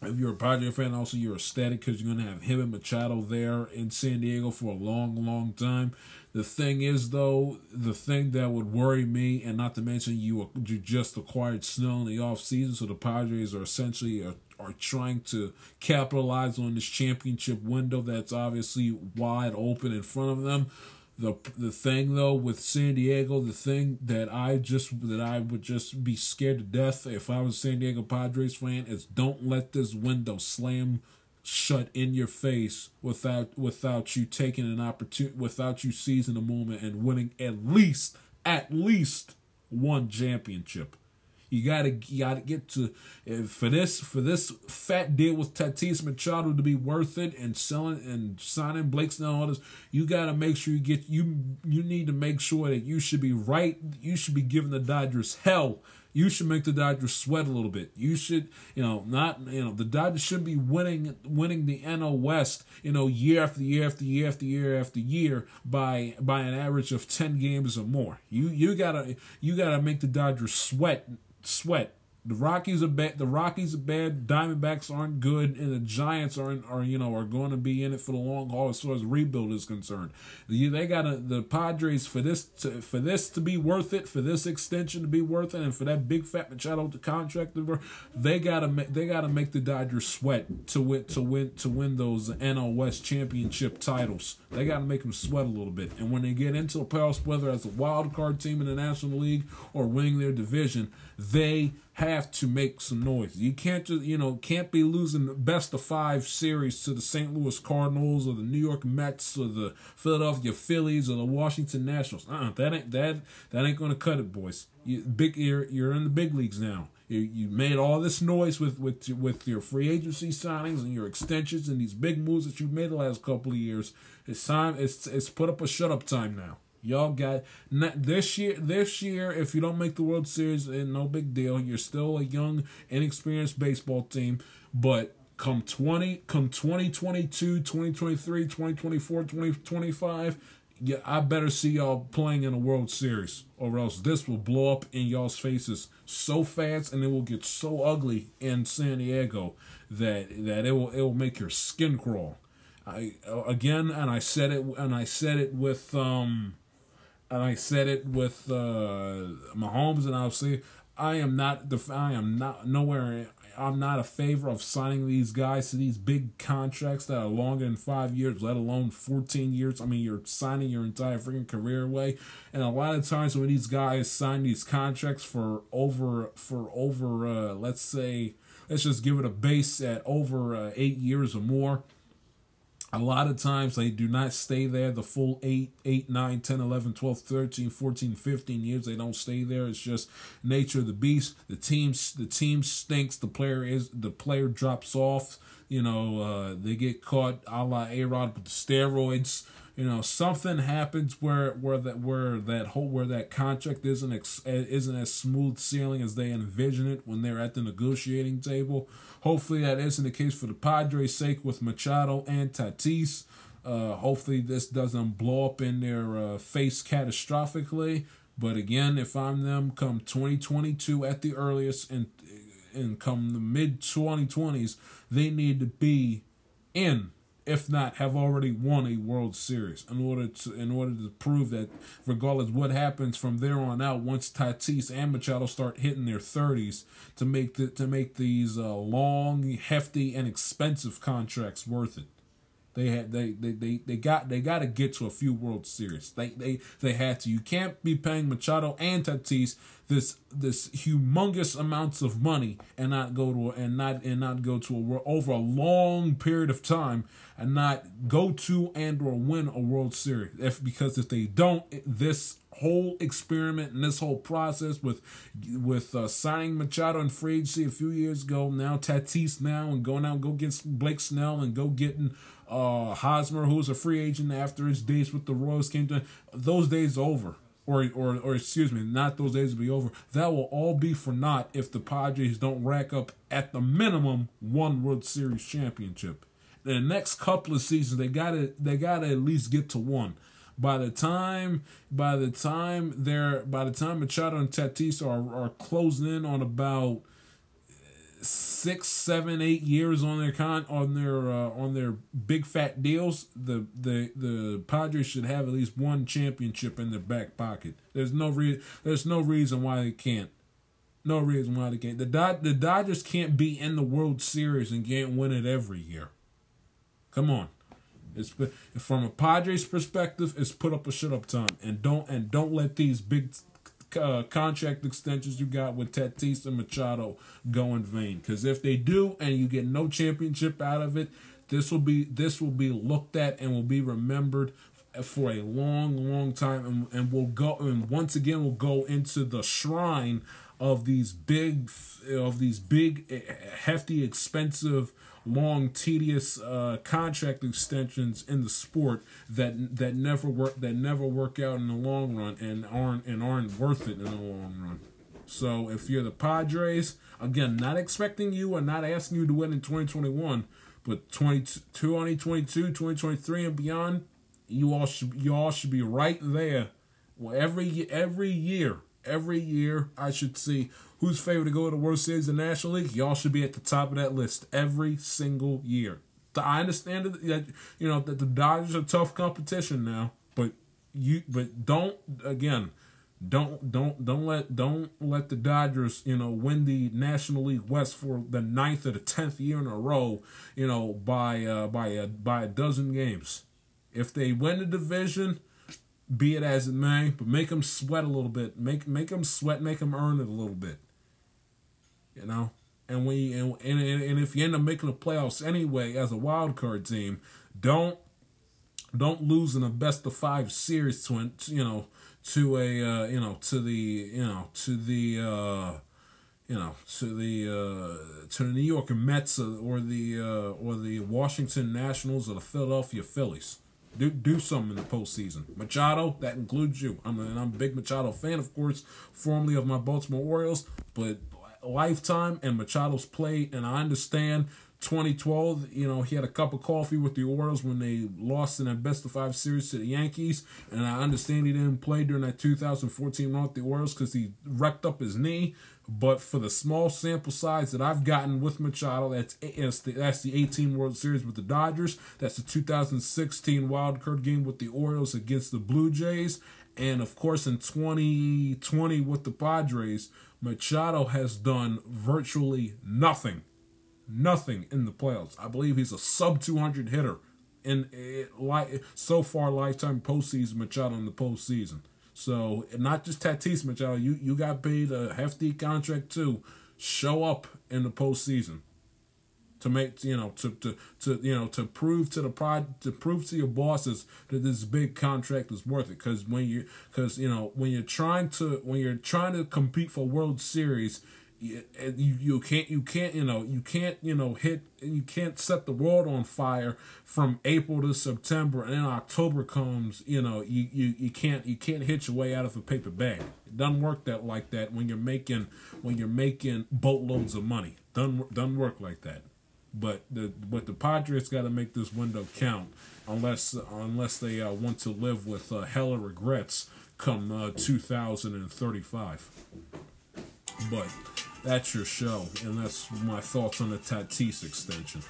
if you're a Padre fan, also you're ecstatic because you're going to have him and Machado there in San Diego for a long, long time. The thing is, though, the thing that would worry me, and not to mention you, you just acquired Snell in the offseason, so the Padres are essentially are, are trying to capitalize on this championship window that's obviously wide open in front of them. The the thing though with San Diego, the thing that I just that I would just be scared to death if I was a San Diego Padres fan is don't let this window slam shut in your face without without you taking an opportunity without you seizing a moment and winning at least at least one championship. You gotta you gotta get to eh, for this for this fat deal with Tatis Machado to be worth it and selling and signing Blake Snell all this. You gotta make sure you get you you need to make sure that you should be right. You should be giving the Dodgers hell you should make the Dodgers sweat a little bit. You should, you know, not, you know, the Dodgers should be winning, winning the NL West, you know, year after year after year after year after year by by an average of ten games or more. You you gotta you gotta make the Dodgers sweat sweat. The Rockies are bad. The Rockies are bad. Diamondbacks aren't good, and the Giants are are you know are going to be in it for the long haul as far as rebuild is concerned. They got the Padres for this to, for this to be worth it, for this extension to be worth it, and for that big fat Machado to contract they gotta they gotta make the Dodgers sweat to win to win to win those NL West championship titles. They gotta make them sweat a little bit, and when they get into the playoffs, whether as a wild card team in the National League or winning their division, they have have to make some noise. You can't just you know can't be losing the best of five series to the St. Louis Cardinals or the New York Mets or the Philadelphia Phillies or the Washington Nationals. Uh, that ain't that that ain't gonna cut it, boys. You big you're you're in the big leagues now. You, you made all this noise with with with your free agency signings and your extensions and these big moves that you've made the last couple of years. It's time. It's it's put up a shut up time now. Y'all got this year. This year, if you don't make the World Series, eh, no big deal. You're still a young, inexperienced baseball team. But come 20, come 2022, 2023, 2024, 2025, yeah, I better see y'all playing in a World Series, or else this will blow up in y'all's faces so fast, and it will get so ugly in San Diego that that it will it will make your skin crawl. I again, and I said it, and I said it with um and I said it with uh, Mahomes, and I'll say I am not the I am not nowhere. I'm not a favor of signing these guys to these big contracts that are longer than five years, let alone 14 years. I mean, you're signing your entire freaking career away. And a lot of times when these guys sign these contracts for over for over, uh, let's say, let's just give it a base at over uh, eight years or more a lot of times they do not stay there the full 8 8 9 10 11 12 13 14 15 years. They don't stay there. It's just nature of the beast. The team the team stinks. The player is the player drops off. You know uh, they get caught a la a-rod with the steroids. You know something happens where where that where that whole where that contract isn't ex, isn't as smooth sailing as they envision it when they're at the negotiating table hopefully that isn't the case for the Padres sake with Machado and Tatis. Uh, hopefully this doesn't blow up in their uh, face catastrophically. But again if I'm them come 2022 at the earliest and and come the mid 2020s they need to be in if not have already won a World Series in order to in order to prove that regardless what happens from there on out once Tatis and Machado start hitting their 30s to make the, to make these uh, long hefty and expensive contracts worth it they had they they, they, they got they got to get to a few World Series. They they they had to. You can't be paying Machado and Tatis this this humongous amounts of money and not go to and not and not go to a world over a long period of time and not go to and or win a World Series. If because if they don't, this whole experiment and this whole process with with uh, signing Machado and free agency a few years ago, now Tatis now and going out and go get Blake Snell and go getting uh, Hosmer, who's a free agent after his days with the Royals came to those days over. Or, or, or excuse me, not those days will be over. That will all be for naught if the Padres don't rack up at the minimum one World Series championship. The next couple of seasons, they gotta they gotta at least get to one. By the time by the time they're by the time Machado and Tatis are, are closing in on about six, seven, eight years on their con on their uh, on their big fat deals, the the the Padres should have at least one championship in their back pocket. There's no re- there's no reason why they can't. No reason why they can't. The Dod- the Dodgers can't be in the World Series and can't win it every year. Come on. It's from a Padres perspective, it's put up a shut up time, and don't and don't let these big uh, contract extensions you got with Tatis and Machado go in vain. Because if they do, and you get no championship out of it, this will be this will be looked at and will be remembered for a long, long time, and, and will go and once again will go into the shrine of these big of these big eh, hefty expensive long, tedious uh, contract extensions in the sport that that never work that never work out in the long run and aren't and aren't worth it in the long run. So if you're the Padres, again, not expecting you and not asking you to win in 2021, but 2022, 2023 and beyond, you all should you all should be right there. Well, every every year, every year I should see who's favored to go to the World Series of the National League, y'all should be at the top of that list every single year. I understand that you know that the Dodgers are tough competition now, but you but don't again don't don't don't let don't let the Dodgers you know win the National League West for the ninth or the tenth year in a row you know by uh, by a by a dozen games. If they win the division, be it as it may, but make them sweat a little bit. Make make them sweat. Make them earn it a little bit. You know, and you, and, and and if you end up making the playoffs anyway as a wild card team, don't don't lose in a best of five series to you know to a uh, you know to the you know to the uh, you know to the uh, to the New York Mets or the uh, or the Washington Nationals or the Philadelphia Phillies. Do do something in the postseason. Machado, that includes you. I'm a, I'm a big Machado fan, of course, formerly of my Baltimore Orioles, but lifetime and Machado's play, and I understand 2012, you know, he had a cup of coffee with the Orioles when they lost in that best of five series to the Yankees. And I understand he didn't play during that 2014 run with the Orioles because he wrecked up his knee. But for the small sample size that I've gotten with Machado, that's that's the, that's the 18 World Series with the Dodgers. That's the 2016 wild card game with the Orioles against the Blue Jays. And of course, in 2020 with the Padres, Machado has done virtually nothing nothing in the playoffs. I believe he's a sub 200 hitter in eh, it, like so far lifetime postseason Machado in the postseason. So not just Tatis Machado, you you got paid a hefty contract too. Show up in the postseason to make you know to to, to you know to prove to the pride to prove to your bosses that this big contract is worth it. Because when you because you know when you're trying to when you're trying to compete for World Series you, you can't you can't you know you can't you know hit you can't set the world on fire from April to September and then October comes you know you, you, you can't you can't hit your way out of a paper bag. It doesn't work that like that when you're making when you're making boatloads of money. Doesn't doesn't work like that but the but the Padres got to make this window count unless unless they uh, want to live with uh, hella regrets come uh, 2035 but that's your show, and that's my thoughts on the Tatis extension.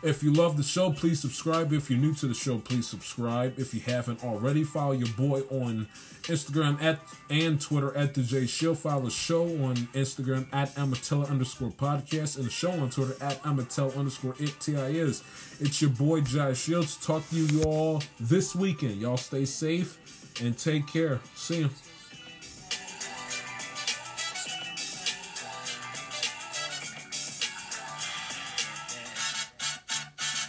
If you love the show, please subscribe. If you're new to the show, please subscribe. If you haven't already, follow your boy on Instagram at and Twitter at the J Show. Follow the show on Instagram at Amatella underscore podcast and the show on Twitter at Amatella underscore it T I is. It's your boy Jai Shields. Talk to you you all this weekend. Y'all stay safe and take care. See you.